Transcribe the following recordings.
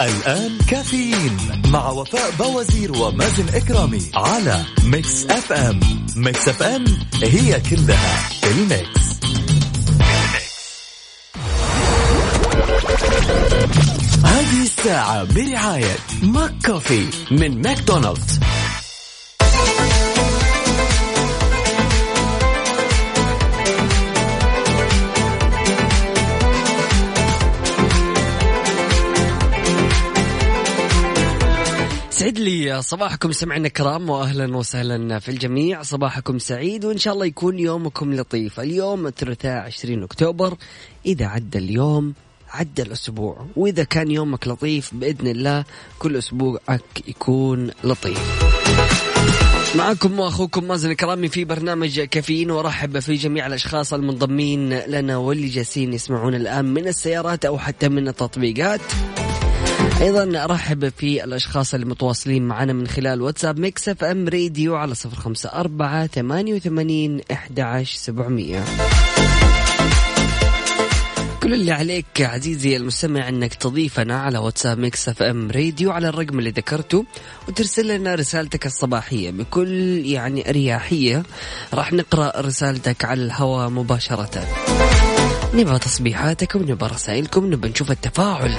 الآن كافيين مع وفاء بوازير ومازن إكرامي على Mix FM. Mix FM هي كلها ال mix. هذه الساعة برعاية McCoffee من ماكدونالدز. سعد لي صباحكم سمعنا الكرام واهلا وسهلا في الجميع. صباحكم سعيد وإن شاء الله يكون يومكم لطيف. اليوم الثلاثاء 20 أكتوبر. إذا عدى اليوم عدى الأسبوع. وإذا كان يومك لطيف بإذن الله كل أسبوعك يكون لطيف. معكم واخوكم مازن الكرامي في برنامج كافيين. وأرحب في جميع الأشخاص المنضمين لنا واللي جالسين يسمعون الآن من السيارات أو حتى من التطبيقات. أيضا أرحب في الأشخاص المتواصلين معنا من خلال WhatsApp Mix FM Radio على صفر خمسة أربعة ثمانية وثمانين احدى عشر سبعمئه كل اللي عليك عزيزي المستمع أنك تضيفنا على WhatsApp Mix FM Radio على الرقم اللي ذكرته وترسل لنا رسالتك الصباحية بكل يعني أريحية. راح نقرأ رسالتك على الهواء مباشرة. نبغى تصبيحاتك ونبغى رسائلكم نبغى نشوف التفاعل.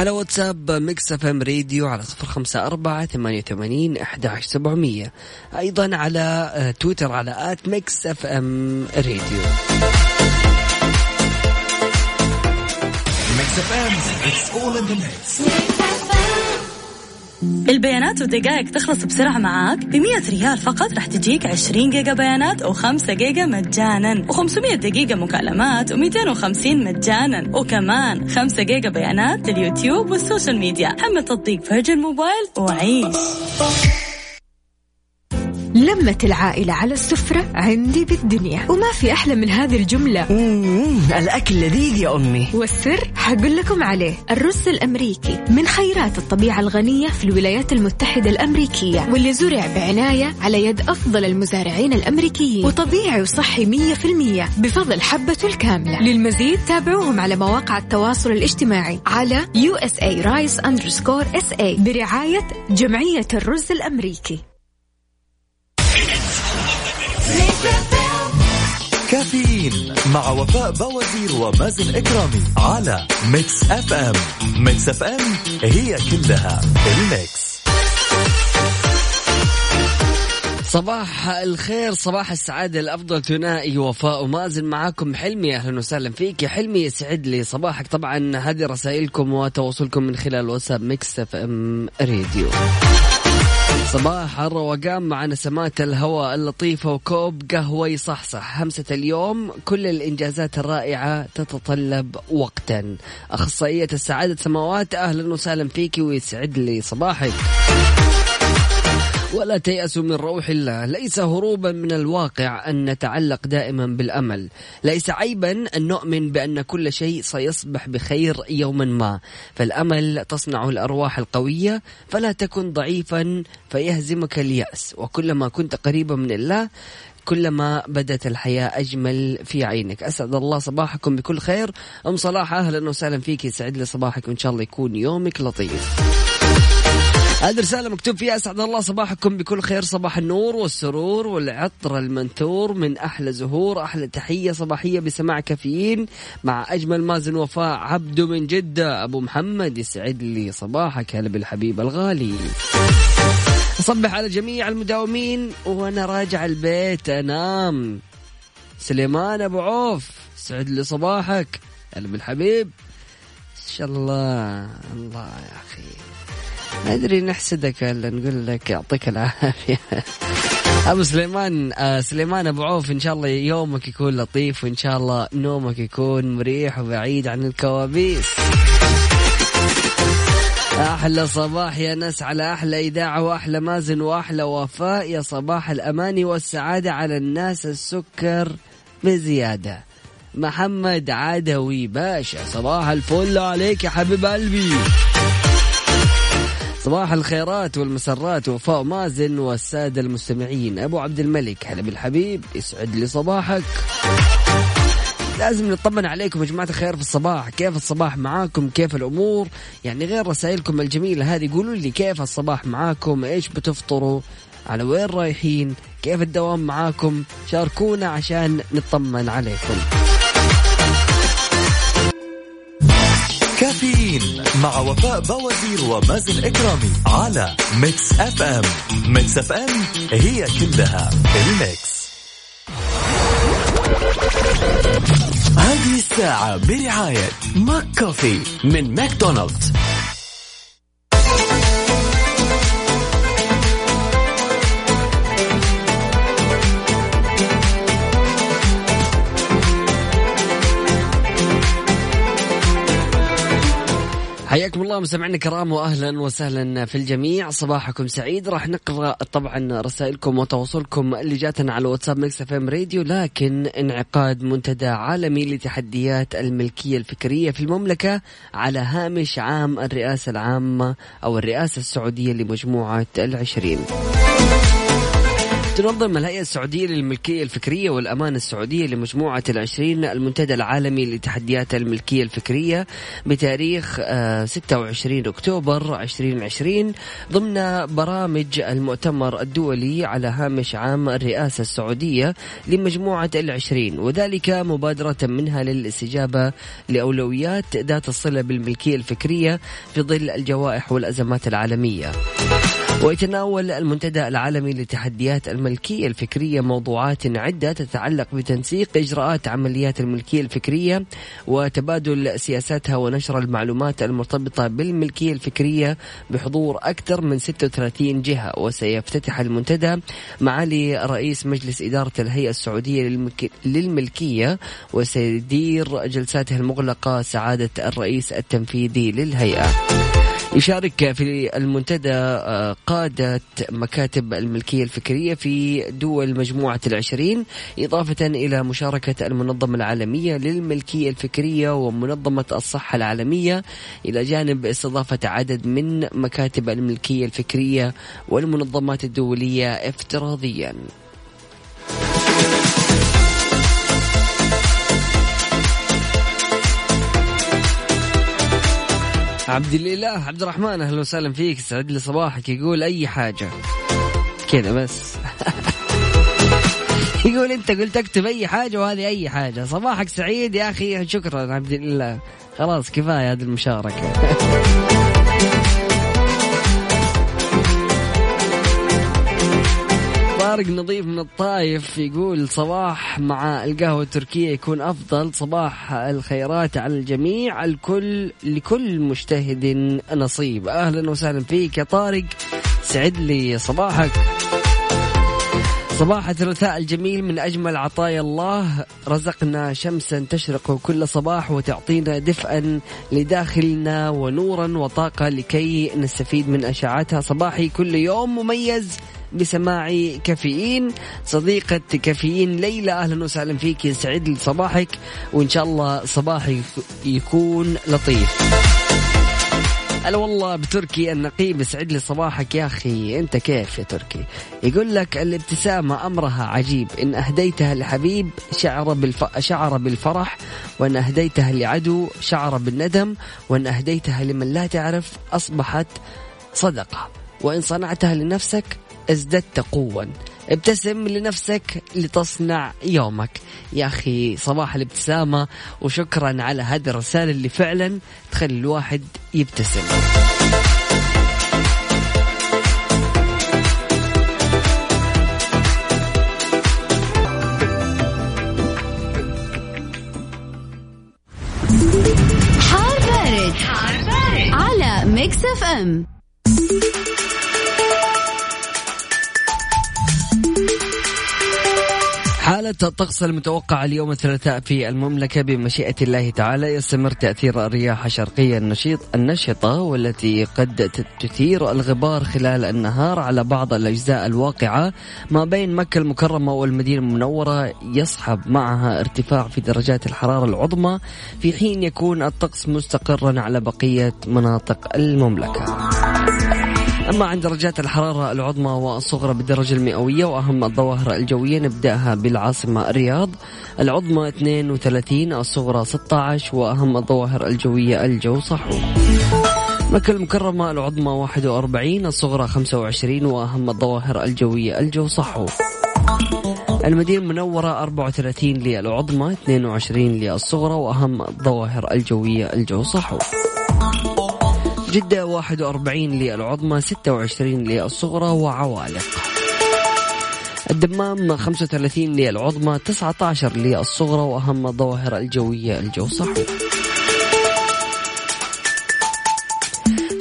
على WhatsApp Mix FM Radio على صفر خمسة أربعة ثمانية وثمانين أحد عشر سبعمية أيضا على آه، تويتر على at Mix FM Radio Mix FM It's all in the mix. البيانات والدقائق تخلص بسرعة معاك. ب 100 ريال فقط راح تجيك 20 جيجا بيانات و5 جيجا مجانا. و500 دقيقة مكالمات و250 مجانا. وكمان 5 جيجا بيانات لليوتيوب وال social media. حمل تطبيق Virgin Mobile وعيش. لمة العائلة على السفرة عندي بالدنيا. وما في أحلى من هذه الجملة. الأكل لذيذ يا أمي. والسر حقول لكم عليه. الرز الأمريكي من خيرات الطبيعة الغنية في الولايات المتحدة الأمريكية واللي زرع بعناية على يد أفضل المزارعين الأمريكيين. وطبيعي وصحي مية في المية بفضل حبته الكاملة. للمزيد تابعوهم على مواقع التواصل الاجتماعي على USA Rice underscore SA برعاية جمعية الرز الأمريكي. كافيين مع وفاء بوازير ومازن إكرامي على Mix FM. Mix FM هي كلها ال mix. صباح الخير صباح السعادة الأفضل ثنائي وفاء ومازن معاكم. حلمي أهلا وسهلا فيك. يا حلمي يسعد لي صباحك. طبعا هذه رسائلكم وتواصلكم من خلال WhatsApp Mix FM Radio. صباح الروقان مع نسمات الهواء اللطيفة وكوب قهوة يصحصح همسة اليوم كل الإنجازات الرائعة تتطلب وقتا. أخصائية السعادة سماوات أهلا وسهلا فيك ويسعد لي صباحك. ولا تيأسوا من روح الله. ليس هروبا من الواقع أن نتعلق دائما بالأمل. ليس عيبا أن نؤمن بأن كل شيء سيصبح بخير يوما ما. فالأمل تصنع الأرواح القوية. فلا تكن ضعيفا فيهزمك اليأس. وكلما كنت قريبا من الله كلما بدت الحياة أجمل في عينك. أسعد الله صباحكم بكل خير. أم صلاح أهلا وسهلا فيك. يسعد لي صباحك. وإن شاء الله يكون يومك لطيف. هذه رسالة مكتوب فيها أسعد الله صباحكم بكل خير صباح النور والسرور والعطر المنثور من أحلى زهور أحلى تحية صباحية بسماع كافيين مع أجمل مازن وفاء عبده من جدة. أبو محمد يسعد لي صباحك هلا بالحبيب الغالي. أصبح على جميع المداومين وأنا راجع البيت أنام. سليمان أبو عوف سعد لي صباحك هلا بالحبيب. إن شاء الله الله يا أخي. أدري نحسدك ولا نقول لك يعطيك العافية. أبو سليمان آه سليمان أبو عوف إن شاء الله يومك يكون لطيف وإن شاء الله نومك يكون مريح وبعيد عن الكوابيس. أحلى صباح يا ناس على أحلى إذاعة وأحلى مازن وأحلى وفاء. يا صباح الاماني والسعادة على الناس السكر بزيادة. محمد عدوي باشا صباح الفل عليك يا حبيب قلبي. صباح الخيرات والمسرات وفاء مازن والسادة المستمعين. أبو عبد الملك هلا بالحبيب يسعد لي صباحك. لازم نطمن عليكم يا جماعة الخير في الصباح. كيف الصباح معاكم؟ كيف الأمور؟ يعني غير رسائلكم الجميلة هذه قولوا لي كيف الصباح معاكم؟ إيش بتفطروا؟ على وين رايحين؟ كيف الدوام معاكم؟ شاركونا عشان نطمن عليكم. كافيين مع وفاء بوازير ومازن إكرامي على Mix FM Mix FM هي كلها ال Mix. هذه الساعة برعاية McCoffee من ماكدونالدز. حياكم الله مستمعينا الكرام واهلا وسهلا في الجميع. صباحكم سعيد. راح نقرأ طبعا رسائلكم وتواصلكم اللي جاتنا على WhatsApp Mix FM راديو لكن انعقاد منتدى عالمي لتحديات الملكية الفكرية في المملكة على هامش عام الرئاسة العامة أو الرئاسة السعودية لمجموعة العشرين. تنظم الهيئة السعودية للملكية الفكرية والأمانة السعودية لمجموعة العشرين المنتدى العالمي لتحديات الملكية الفكرية بتاريخ 26 أكتوبر 2020 ضمن برامج المؤتمر الدولي على هامش عام الرئاسة السعودية لمجموعة العشرين وذلك مبادرة منها للاستجابة لأولويات ذات الصلة بالملكية الفكرية في ظل الجوائح والأزمات العالمية. ويتناول المنتدى العالمي لتحديات الملكية الفكرية موضوعات عدة تتعلق بتنسيق إجراءات عمليات الملكية الفكرية وتبادل سياساتها ونشر المعلومات المرتبطة بالملكية الفكرية بحضور أكثر من 36 جهة. وسيفتتح المنتدى معالي رئيس مجلس إدارة الهيئة السعودية للملكية وسيدير جلساته المغلقة سعادة الرئيس التنفيذي للهيئة. يشارك في المنتدى آه، قادة مكاتب الملكية الفكرية في دول مجموعة العشرين إضافة إلى مشاركة المنظمة العالمية للملكية الفكرية ومنظمة الصحة العالمية إلى جانب استضافة عدد من مكاتب الملكية الفكرية والمنظمات الدولية افتراضيا. عبد الإله عبد الرحمن أهلا وسهلا فيك. سعد لي صباحك. يقول أي حاجة. كذا بس. يقول أنت قلت أكتب أي حاجة وهذه أي حاجة. صباحك سعيد يا أخي. شكرا عبد الله خلاص كفاية هذه المشاركة. طارق نظيف من الطايف يقول صباح مع القهوة التركية يكون أفضل. صباح الخيرات على الجميع. الكل لكل مجتهد نصيب. أهلا وسهلا فيك يا طارق. سعد لي صباحك. صباح الثلاثاء الجميل من أجمل عطايا الله. رزقنا شمسا تشرق كل صباح وتعطينا دفئا لداخلنا ونورا وطاقة لكي نستفيد من أشعتها صباحي كل يوم مميز بسماع كافيين. صديقة كافيين ليلى أهلا وسهلا فيك. يسعد لي صباحك وإن شاء الله صباحي يكون لطيف. هلا والله بتركي النقيب يسعد لي صباحك يا أخي. أنت كيف يا تركي؟ يقول لك الابتسامة أمرها عجيب. إن أهديتها لحبيب شعر بالف... شعر بالفرح وإن أهديتها لعدو شعر بالندم وإن أهديتها لمن لا تعرف أصبحت صدقة. وإن صنعتها لنفسك ازددت قوة. ابتسم لنفسك لتصنع يومك يا أخي صباح الابتسامة وشكرا على هذه الرسالة اللي فعلا تخلي الواحد يبتسم حار بارد, حار بارد. على Mix FM حالة الطقس المتوقعة اليوم الثلاثاء في المملكة بمشيئة الله تعالى يستمر تأثير الرياح الشرقية النشيط النشطة والتي قد تثير الغبار خلال النهار على بعض الأجزاء الواقعة ما بين مكة المكرمة والمدينة المنورة يصحب معها ارتفاع في درجات الحرارة العظمى في حين يكون الطقس مستقرا على بقية مناطق المملكة. أما عند درجات الحرارة العظمى والصغرى بالدرجة المئوية وأهم الظواهر الجوية نبدأها بالعاصمة الرياض. العظمى 32 الصغرى 16 وأهم الظواهر الجوية الجو صحو. مكة المكرمة العظمى 41 الصغرى 25 وأهم الظواهر الجوية الجو صحو. المدينة المنورة 34 للعظمى 22 للصغرى وأهم الظواهر الجوية الجو صحو. جدة 41 للعظمى 26 للصغرى وعوالق. الدمام 35 للعظمى 19 للصغرى وأهم الظواهر الجوية الجو صحو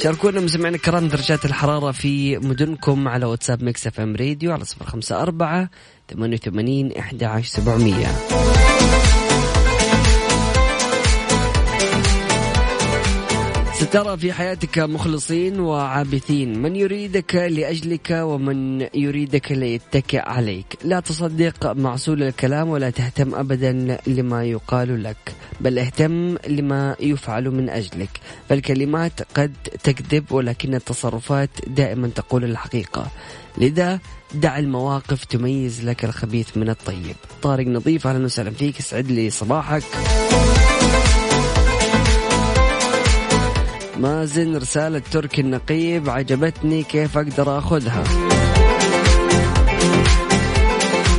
شاركونا مستمعينا الكرام درجات الحرارة في مدنكم على WhatsApp Mix FM راديو على صفر خمسة أربعة ثمانية وثمانين إحدى عشر سبعمية. سترى في حياتك مخلصين وعابثين. من يريدك لأجلك ومن يريدك ليتكئ عليك. لا تصدق معسول الكلام ولا تهتم أبدا لما يقال لك. بل اهتم لما يفعل من أجلك. فالكلمات قد تكذب ولكن التصرفات دائما تقول الحقيقة. لذا دع المواقف تميز لك الخبيث من الطيب. طارق نظيف أهلا وسهلا فيك. اسعد لي صباحك. مازن رسالة تركي النقيب. عجبتني كيف أقدر أخذها.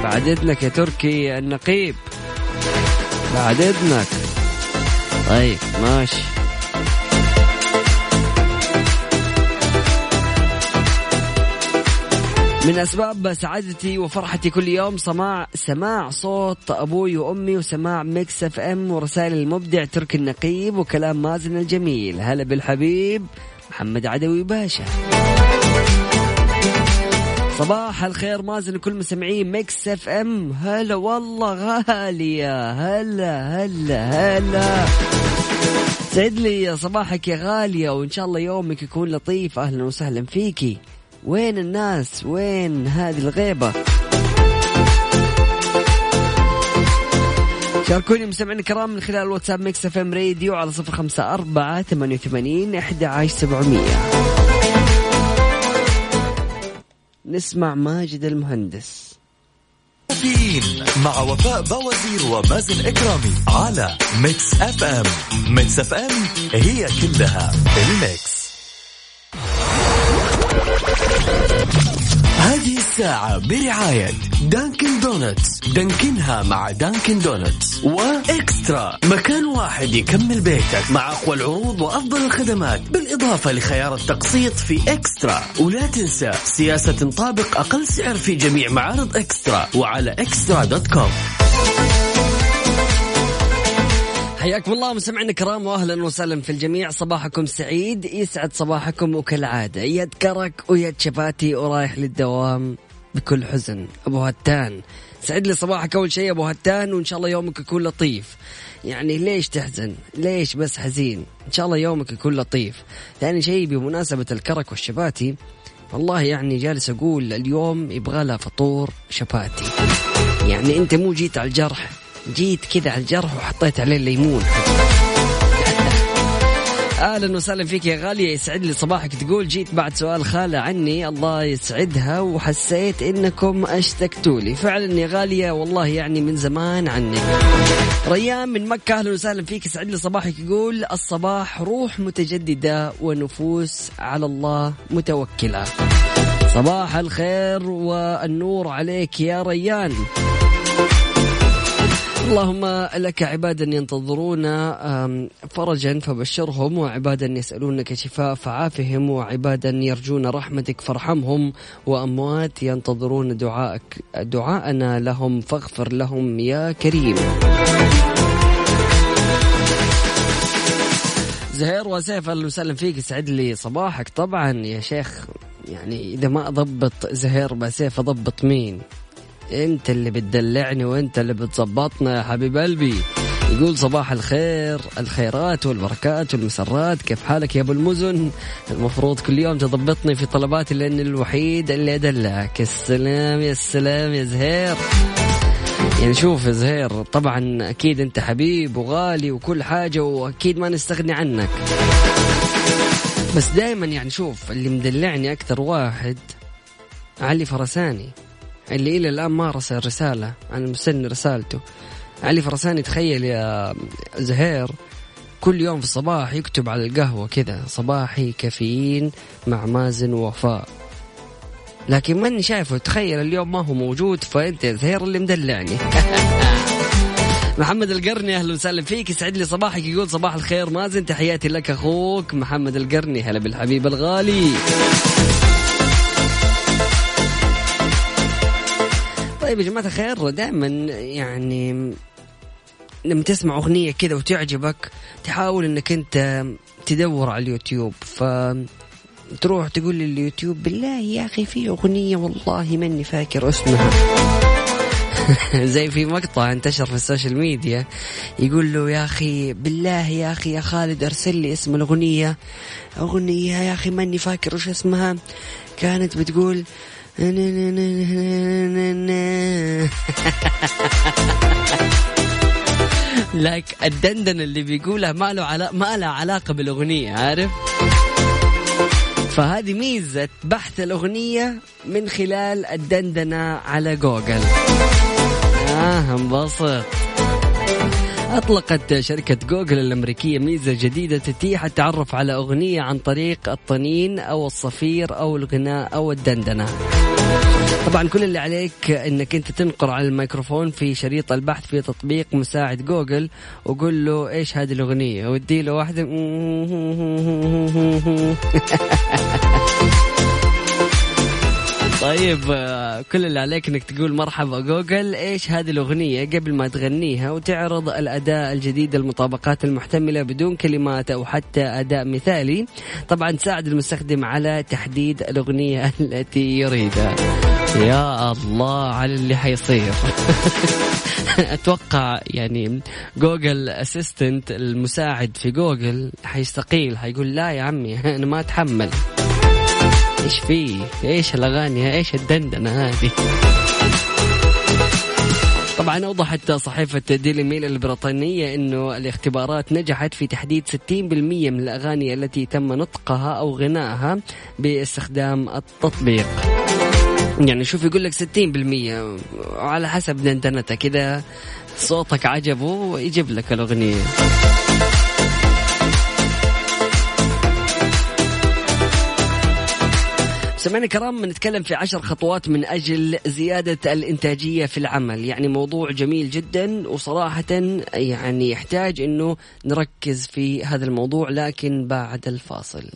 بعد إذنك يا تركي النقيب. بعد إذنك. طيب ماشي. من أسباب سعادتي وفرحتي كل يوم سماع سماع صوت أبوي وأمي وسماع Mix FM ورسائل المبدع تركي النقيب وكلام مازن الجميل. هلا بالحبيب محمد عدوي باشا. صباح الخير مازن كل مستمعين Mix FM. هلا والله غالية هلا هلا هلا. يسعد لي صباحك يا غالية وإن شاء الله يومك يكون لطيف أهلا وسهلا فيكي. وين الناس؟ وين هذه الغيبة؟ شاركوني مستمعين الكرام من خلال ال WhatsApp Mix FM راديو على صفر خمسة أربعة ثمانية وثمانين أحد عشر سبعمية. نسمع ماجد المهندس. مع وفاء بوازير ومازن إكرامي على Mix FM. Mix FM هي كلها ال Mix. هذه الساعة برعاية Dunkin' Donuts. Dunkin ها مع Dunkin' Donuts. و eXtra. مكان واحد يكمل بيتك مع أقوى العروض وأفضل الخدمات بالإضافة لخيار التقسيط في eXtra. ولا تنسى سياسة تطابق أقل سعر في جميع معارض eXtra وعلى eXtra dot com. حياكم الله مستمعينا الكرام واهلا وسهلا في الجميع. صباحكم سعيد يسعد صباحكم وكالعاده يد كرك ويد شفاتي ورايح للدوام بكل حزن. أبو هتان سعد لي صباحك أول شيء أبو هتان وإن شاء الله يومك يكون لطيف. يعني ليش تحزن؟ ليش بس حزين؟ إن شاء الله يومك يكون لطيف. ثاني شيء بمناسبة الكرك والشباتي والله يعني جالس أقول اليوم يبغى لها فطور شباتي يعني أنت مو جيت على الجرح. جيت كذا على الجرح وحطيت عليه الليمون. أهلا وسهلا فيك يا غاليه يسعد لي صباحك. تقول جيت بعد سؤال خالة عني الله يسعدها وحسيت إنكم أشتقتوا لي. فعلا يا غاليه والله يعني من زمان عني. ريان من مكة أهلا وسهلا فيك يسعد لي صباحك. يقول الصباح روح متجددة ونفوس على الله متوكلة. صباح الخير والنور عليك يا ريان. اللهم لك عبادا ينتظرون فرجا فبشرهم وعبادا يسألونك شفاء فعافهم وعبادا يرجون رحمتك فارحمهم وأموات ينتظرون دعائك دعاءنا لهم فاغفر لهم يا كريم. زهير وسيف أهلا وسهلا فيك يسعد لي صباحك. طبعا يا شيخ يعني إذا ما أضبط زهير بسيف أضبط مين؟ انت اللي بتدلعني وانت اللي بتظبطنا يا حبيب قلبي. يقول صباح الخير الخيرات والبركات والمسرات. كيف حالك يا أبو المزن؟ المفروض كل يوم تضبطني في طلباتي لأن الوحيد اللي أدلعك. السلام يا السلام يا زهير. يعني شوف يا زهير طبعا أكيد أنت حبيب وغالي وكل حاجة وأكيد ما نستغني عنك. بس دائما يعني شوف اللي مدلعني أكثر واحد علي فرساني. اللي إلى الآن ما رسل رسالة أنا مستني رسالته. علي فرساني تخيل يا زهير كل يوم في الصباح يكتب على القهوة كذا صباحي كافيين مع مازن ووفاء. لكن ماني شايفه. تخيل اليوم ما هو موجود فأنت يا زهير اللي مدلعني. محمد القرني أهلا وسهلا فيك. يسعد لي صباحك يقول صباح الخير مازن تحياتي لك أخوك. محمد القرني هلا بالحبيب الغالي. طيب يا جماعة الخير دائما يعني لما تسمع أغنية كذا وتعجبك تحاول إنك أنت تدور على اليوتيوب. ف تروح تقول لليوتيوب بالله يا أخي في أغنية والله ماني فاكر اسمها. زي في مقطع انتشر في ال social media يقول له يا أخي بالله يا أخي يا خالد ارسل لي اسم الأغنية. أغنية يا أخي ماني فاكر وش اسمها. كانت بتقول لك الدندن اللي بيقولها ما له علاقة ما لها علاقة بالأغنية عارف؟ فهذه ميزة بحث الأغنية من خلال الدندنة على جوجل آه انبسط أطلقت شركة جوجل الأمريكية ميزة جديدة تتيح التعرف على أغنية عن طريق الطنين أو الصفير أو الغناء أو الدندنة. طبعا كل اللي عليك إنك أنت تنقر على الميكروفون في شريط البحث في تطبيق مساعد جوجل وقول له إيش هذه الأغنية؟ ودي له واحدة. طيب آه، كل اللي عليك إنك تقول مرحبا جوجل. إيش هذه الأغنية؟ قبل ما تغنيها وتعرض الأداء الجديد المطابقات المحتملة بدون كلمات أو حتى أداء مثالي. طبعا تساعد المستخدم على تحديد الأغنية التي يريدها. يا الله على اللي حيصير. أتوقع يعني Google Assistant المساعد في جوجل حيستقيل حيقول لا يا عمي أنا ما أتحمل. إيش فيه؟ إيش الأغاني؟ إيش الدندنة هذه؟ طبعا أوضحت صحيفة Daily Mail البريطانية إنه الاختبارات نجحت في تحديد 60% من الأغاني التي تم نطقها أو غنائها باستخدام التطبيق. يعني شوف يقول لك 60% على حسب دندنتك كذا صوتك عجبه يجيب لك الأغنية. سمعنا كرام بنتكلم في عشر خطوات من أجل زيادة الإنتاجية في العمل. يعني موضوع جميل جدا وصراحة يعني يحتاج أنه نركز في هذا الموضوع لكن بعد الفاصل.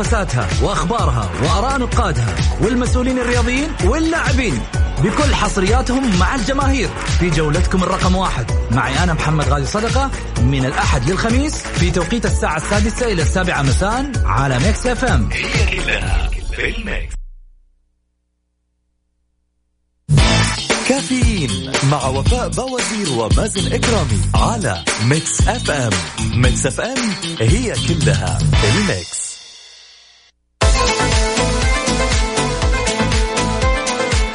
بمنافساتها وأخبارها وأراء نقادها والمسؤولين الرياضيين واللاعبين بكل حصرياتهم مع الجماهير في جولتكم الرقم واحد. معي أنا محمد غازي صدقة من الأحد للخميس في توقيت الساعة السادسة إلى السابعة مساء على Mix FM Caffeine مع وفاء بوازير ومازن إكرامي على Mix FM Mix FM هي كلها ال Mix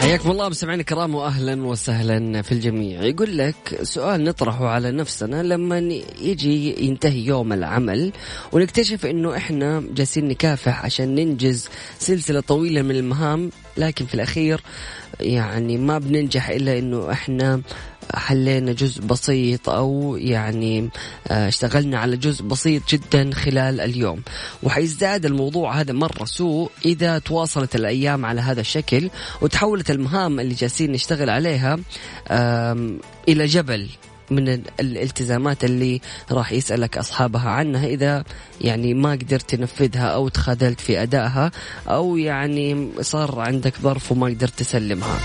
حياكم الله مستمعينا الكرام واهلا وسهلا في الجميع. يقول لك سؤال نطرحه على نفسنا لما يجي ينتهي يوم العمل ونكتشف إنه إحنا جالسين نكافح عشان ننجز سلسلة طويلة من المهام لكن في الأخير يعني ما بننجح إلا إنه إحنا حلينا جزء بسيط أو يعني آه، اشتغلنا على جزء بسيط جدا خلال اليوم. وحيزداد الموضوع هذا مرة سوء إذا تواصلت الأيام على هذا الشكل وتحولت المهام اللي جالسين نشتغل عليها إلى جبل. من ال- الالتزامات اللي راح يسألك أصحابها عنها إذا يعني ما قدرت تنفذها أو تخاذلت في أدائها أو يعني صار عندك ظرف وما قدرت تسلمها.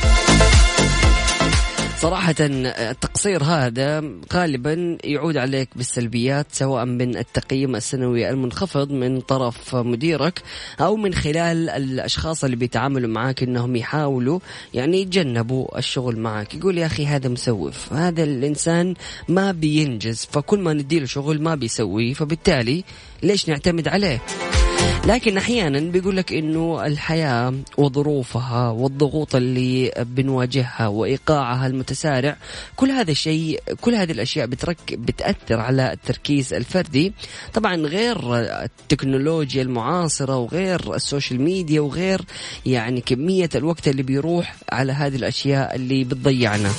صراحة التقصير هذا غالبا يعود عليك بالسلبيات سواء من التقييم السنوي المنخفض من طرف مديرك أو من خلال الأشخاص اللي بيتعاملوا معك أنهم يحاولوا يعني يتجنبوا الشغل معك يقول يا أخي هذا مسوف. هذا الإنسان ما بينجز فكل ما نديله شغل ما بيسوي فبالتالي ليش نعتمد عليه؟ لكن أحيانا بيقول لك إنه الحياة وظروفها والضغوط اللي بنواجهها وإيقاعها المتسارع كل هذا الشيء كل هذه الأشياء بترك بتأثر على التركيز الفردي. طبعا غير التكنولوجيا المعاصرة وغير السوشيال ميديا وغير يعني كمية الوقت اللي بيروح على هذه الأشياء اللي بتضيعنا.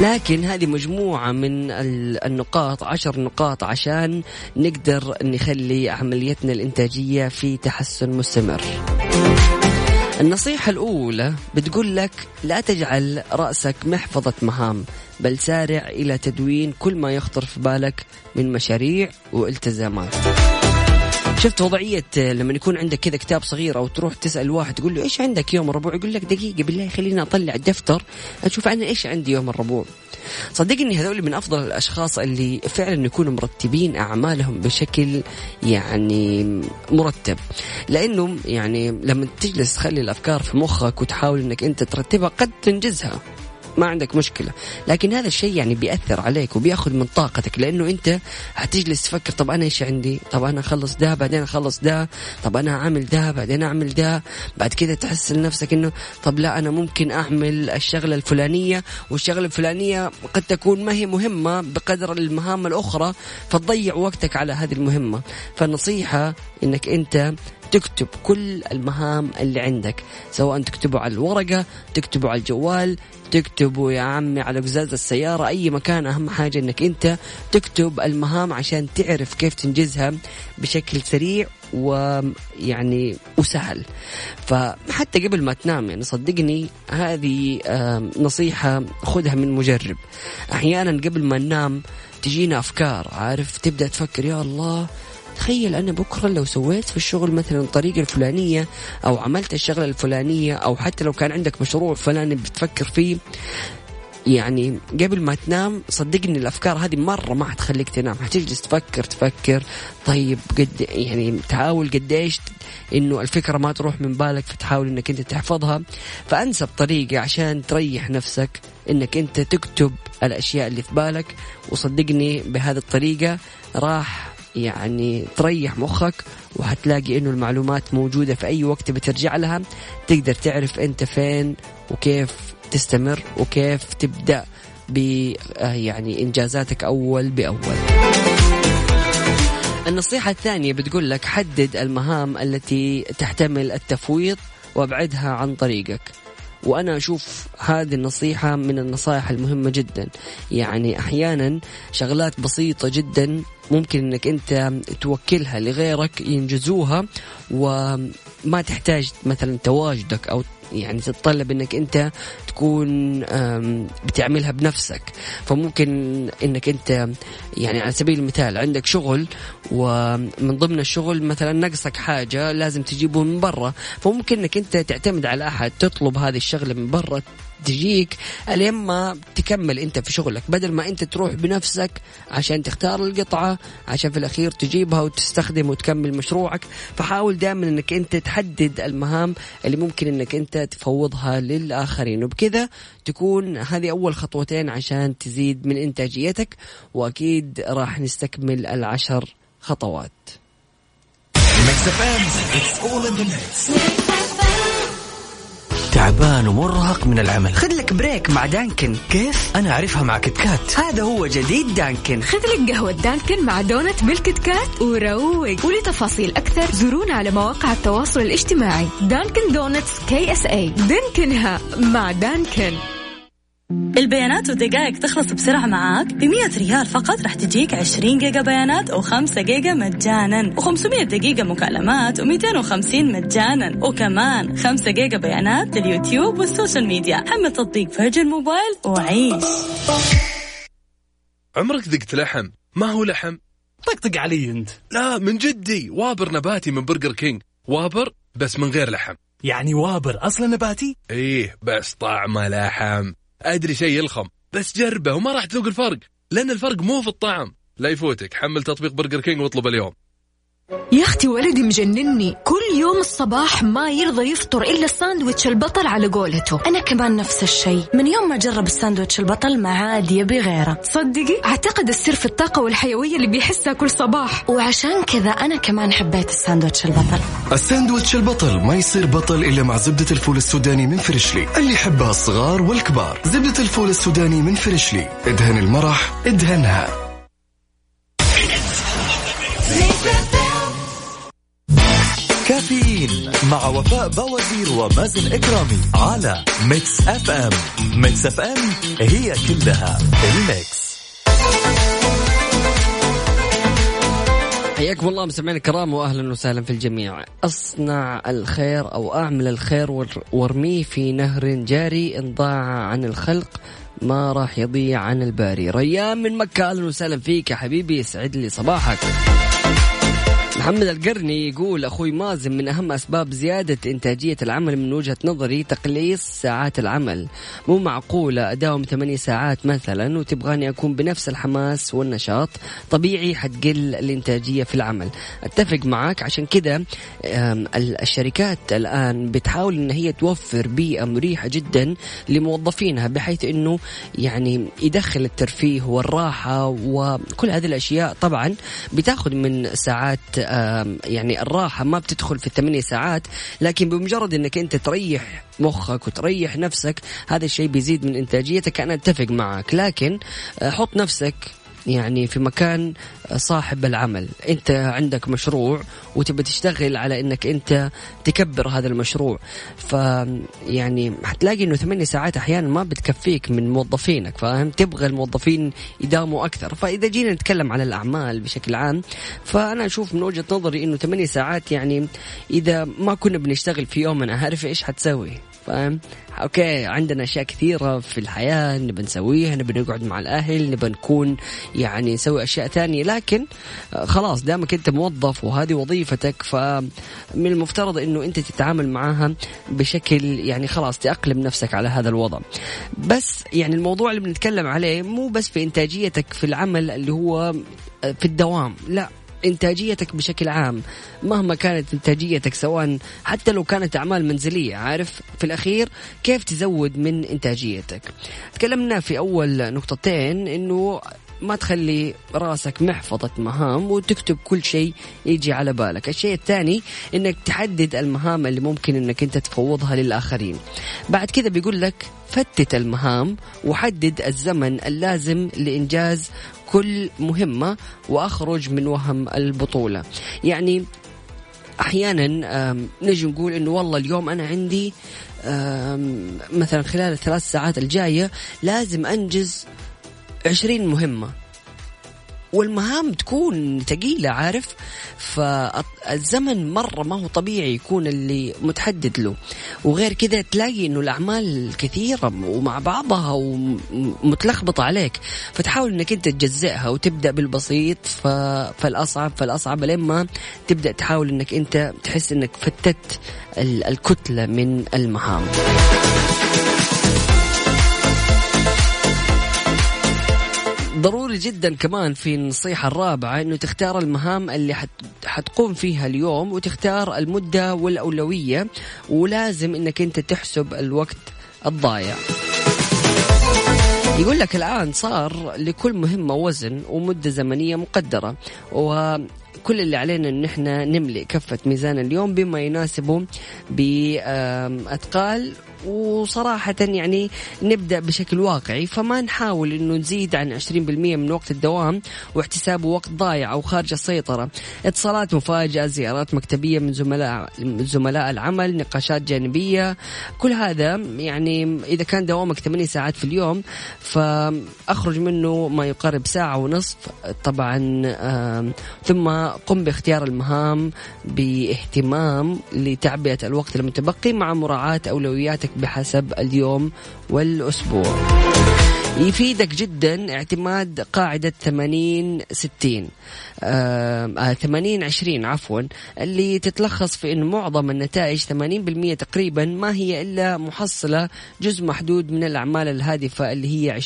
لكن هذه مجموعة من ال- النقاط عشر نقاط عشان نقدر نخلي عمليتنا الإنتاجية في تحسن مستمر. النصيحة الأولى بتقول لك لا تجعل رأسك محفظة مهام بل سارع إلى تدوين كل ما يخطر في بالك من مشاريع وإلتزامات. شفت وضعية لما يكون عندك كذا كتاب صغير أو تروح تسأل واحد تقول له إيش عندك يوم الربوع؟ يقول لك دقيقة بالله خليني أطلع الدفتر أشوف أنا إيش عندي يوم الربوع. صدقني هذول من أفضل الأشخاص اللي فعلا يكونوا مرتبين أعمالهم بشكل يعني مرتب. لأنه يعني لما تجلس تخلي الأفكار في مخك وتحاول أنك أنت ترتبها قد تنجزها. ما عندك مشكلة. لكن هذا الشيء يعني بيأثر عليك وبيأخذ من طاقتك لأنه أنت حتجلس تفكر طب أنا إيش عندي؟ طب أنا أخلص ده بعدين أخلص ده طب أنا أعمل ده بعدين أعمل ده بعد كذا تحس لنفسك أنه طب لا أنا ممكن أعمل الشغلة الفلانية والشغلة الفلانية قد تكون ما هي مهمة بقدر المهام الأخرى فتضيع وقتك على هذه المهمة. فالنصيحة أنك أنت تكتب كل المهام اللي عندك سواء تكتبه على الورقة تكتبه على الجوال تكتبه يا عمي على قزاز السيارة أي مكان أهم حاجة أنك أنت تكتب المهام عشان تعرف كيف تنجزها بشكل سريع ويعني وسهل. فحتى قبل ما تنام يعني صدقني هذه نصيحة خذها من مجرب. أحيانا قبل ما ننام تجينا أفكار عارف؟ تبدأ تفكر يا الله تخيل أنا بكرة لو سويت في الشغل مثلا الطريقة الفلانية أو عملت الشغلة الفلانية أو حتى لو كان عندك مشروع فلاني بتفكر فيه يعني قبل ما تنام صدقني الأفكار هذه مرة ما حتخليك تنام حتجلس تفكر تفكر طيب قد يعني تحاول قديش إنه الفكرة ما تروح من بالك فتحاول إنك أنت تحفظها. فأنسب طريقة عشان تريح نفسك إنك أنت تكتب الأشياء اللي في بالك وصدقني بهذه الطريقة راح يعني تريح مخك وحتلاقي إنه المعلومات موجودة في أي وقت بترجع لها تقدر تعرف أنت فين وكيف تستمر وكيف تبدأ ب آه، يعني إنجازاتك أول بأول. النصيحة الثانية بتقول لك حدد المهام التي تحتمل التفويض وابعدها عن طريقك. وأنا أشوف هذه النصيحة من النصائح المهمة جدا. يعني أحيانا شغلات بسيطة جدا ممكن إنك أنت توكلها لغيرك ينجزوها وما تحتاج مثلا تواجدك أو يعني تتطلب إنك أنت تكون بتعملها بنفسك. فممكن إنك أنت يعني على سبيل المثال عندك شغل ومن ضمن الشغل مثلا نقصك حاجة لازم تجيبه من برا. فممكن إنك أنت تعتمد على أحد تطلب هذه الشغلة من برا تجيك ألين ما تكمل أنت في شغلك بدل ما أنت تروح بنفسك عشان تختار القطعة عشان في الأخير تجيبها وتستخدم وتكمل مشروعك. فحاول دائما إنك أنت تحدد المهام اللي ممكن إنك أنت تفوضها للآخرين. وبكذا تكون هذه أول خطوتين عشان تزيد من إنتاجيتك وأكيد راح نستكمل العشر خطوات. تعبان ومرهق من العمل. خذ لك break مع Dunkin'. كيف؟ أنا أعرفها مع KitKat هذا هو جديد Dunkin'. خذ لك قهوة Dunkin' مع donut بال KitKat وروق. ولتفاصيل أكثر زورونا على مواقع التواصل الاجتماعي. Dunkin' Donuts KSA. دانكنها مع Dunkin'. البيانات والدقائق تخلص بسرعة معاك. ب 100 ريال فقط راح تجيك 20 جيجا بيانات و5 جيجا مجانا. و500 دقيقة مكالمات و250 مجانا. وكمان 5 جيجا بيانات لليوتيوب وال social media. حمل تطبيق Virgin Mobile وعيش. عمرك ذقت لحم؟ ما هو لحم؟ طقطق علي انت. لا من جدي. Whopper نباتي من Burger King. Whopper بس من غير لحم. يعني Whopper أصلا نباتي؟ إيه بس طعمه لحم. أدري شيء يلخم بس جربه وما راح تذوق الفرق لأن الفرق مو في الطعم. لا يفوتك حمل تطبيق Burger King واطلب اليوم. يا أختي ولدي مجنني. كل يوم الصباح ما يرضى يفطر إلا الساندويتش البطل على قولته. أنا كمان نفس الشيء. من يوم ما جرب الساندويتش البطل ما عاد يبي غيره. تصدقي أعتقد السر في الطاقة والحيوية اللي بيحسها كل صباح. وعشان كذا أنا كمان حبيت الساندويتش البطل. الساندويتش البطل ما يصير بطل إلا مع زبدة الفول السوداني من Freshly. اللي يحبها الصغار والكبار. زبدة الفول السوداني من Freshly. ادهن المرح ادهنها. كافيين مع وفاء بوازير ومازن إكرامي على Mix FM Mix FM هي كلها ال Mix حياكم الله مستمعينا الكرام واهلا وسهلا في الجميع. أصنع الخير أو أعمل الخير وأر- وأرميه في نهر جاري ان ضاع عن الخلق ما راح يضيع عن الباري. ريان من مكة أهلا وسهلا فيك يا حبيبي يسعد لي صباحك. محمد القرني يقول أخوي مازن من أهم أسباب زيادة إنتاجية العمل من وجهة نظري تقليص ساعات العمل. مو معقولة أداوم ثمانية ساعات مثلا وتبغاني أكون بنفس الحماس والنشاط طبيعي حتقل الإنتاجية في العمل. أتفق معك عشان كذا الشركات الآن بتحاول إن هي توفر بيئة مريحة جدا لموظفينها بحيث إنه يعني يدخل الترفيه والراحة وكل هذه الأشياء. طبعا بتاخذ من ساعات يعني الراحة ما بتدخل في الثمانية ساعات لكن بمجرد إنك أنت تريح مخك وتريح نفسك هذا الشيء بيزيد من إنتاجيتك أنا أتفق معك. لكن آه، حط نفسك يعني في مكان صاحب العمل. انت عندك مشروع وتبى تشتغل على انك انت تكبر هذا المشروع. ف يعني حتلاقي انه ثمانية ساعات أحيانا ما بتكفيك من موظفينك فاهم؟ تبغى الموظفين يداوموا أكثر. فإذا جينا نتكلم على الأعمال بشكل عام فأنا أشوف من وجهة نظري إنه ثمانية ساعات يعني إذا ما كنا بنشتغل في يومنا عارف إيش حتسوي؟ فاهم؟ أوكي عندنا أشياء كثيرة في الحياة نبى نسويها نبى نقعد مع الأهل نبى نكون يعني نسوي أشياء ثانية. لكن آه، خلاص دامك أنت موظف وهذه وظيفتك فمن المفترض إنه أنت تتعامل معها بشكل يعني خلاص تأقلم نفسك على هذا الوضع. بس يعني الموضوع اللي بنتكلم عليه مو بس في إنتاجيتك في العمل اللي هو آه، في الدوام. لا إنتاجيتك بشكل عام مهما كانت إنتاجيتك سواء حتى لو كانت أعمال منزلية عارف؟ في الأخير كيف تزود من إنتاجيتك؟ تكلمنا في أول نقطتين إنه ما تخلي راسك محفظة مهام وتكتب كل شيء يجي على بالك. الشيء الثاني إنك تحدد المهام اللي ممكن إنك أنت تفوضها للآخرين. بعد كذا بيقول لك فتت المهام وحدد الزمن اللازم لإنجاز كل مهمة وأخرج من وهم البطولة. يعني أحيانا نجي نقول إنه والله اليوم أنا عندي مثلا خلال الثلاث ساعات الجاية لازم أنجز عشرين مهمة. والمهام تكون ثقيلة عارف؟ فالزمن مرة ما هو طبيعي يكون اللي متحدد له. وغير كذا تلاقي إنه الأعمال كثيرة ومع بعضها ومتلخبطة عليك. فتحاول إنك أنت تجزئها وتبدأ بالبسيط. فالأصعب فالأصعب لما تبدأ تحاول إنك أنت تحس إنك فتت ال- الكتلة من المهام. ضروري جدا كمان في النصيحة الرابعة إنه تختار المهام اللي حت حتقوم فيها اليوم وتختار المدة والأولوية ولازم إنك أنت تحسب الوقت الضايع. يقول لك الآن صار لكل مهمة وزن ومدة زمنية مقدرة وكل اللي علينا إن إحنا نملئ كفة ميزان اليوم بما يناسبه بأثقال وصراحة يعني نبدأ بشكل واقعي فما نحاول إنه نزيد عن 20% من وقت الدوام واحتسابه وقت ضايع أو خارج السيطرة. اتصالات مفاجئة زيارات مكتبية من زملاء زملاء العمل نقاشات جانبية. كل هذا يعني إذا كان دوامك 8 ساعات في اليوم فأخرج منه ما يقارب ساعة ونصف. طبعا ثم قم باختيار المهام باهتمام لتعبئة الوقت المتبقي مع مراعاة أولوياتك بحسب اليوم والأسبوع. يفيدك جدا اعتماد قاعدة 80 60 آه 80 20 عفوا اللي تتلخص في أن معظم النتائج 80% تقريبا ما هي إلا محصلة جزء محدود من الأعمال الهادفة اللي هي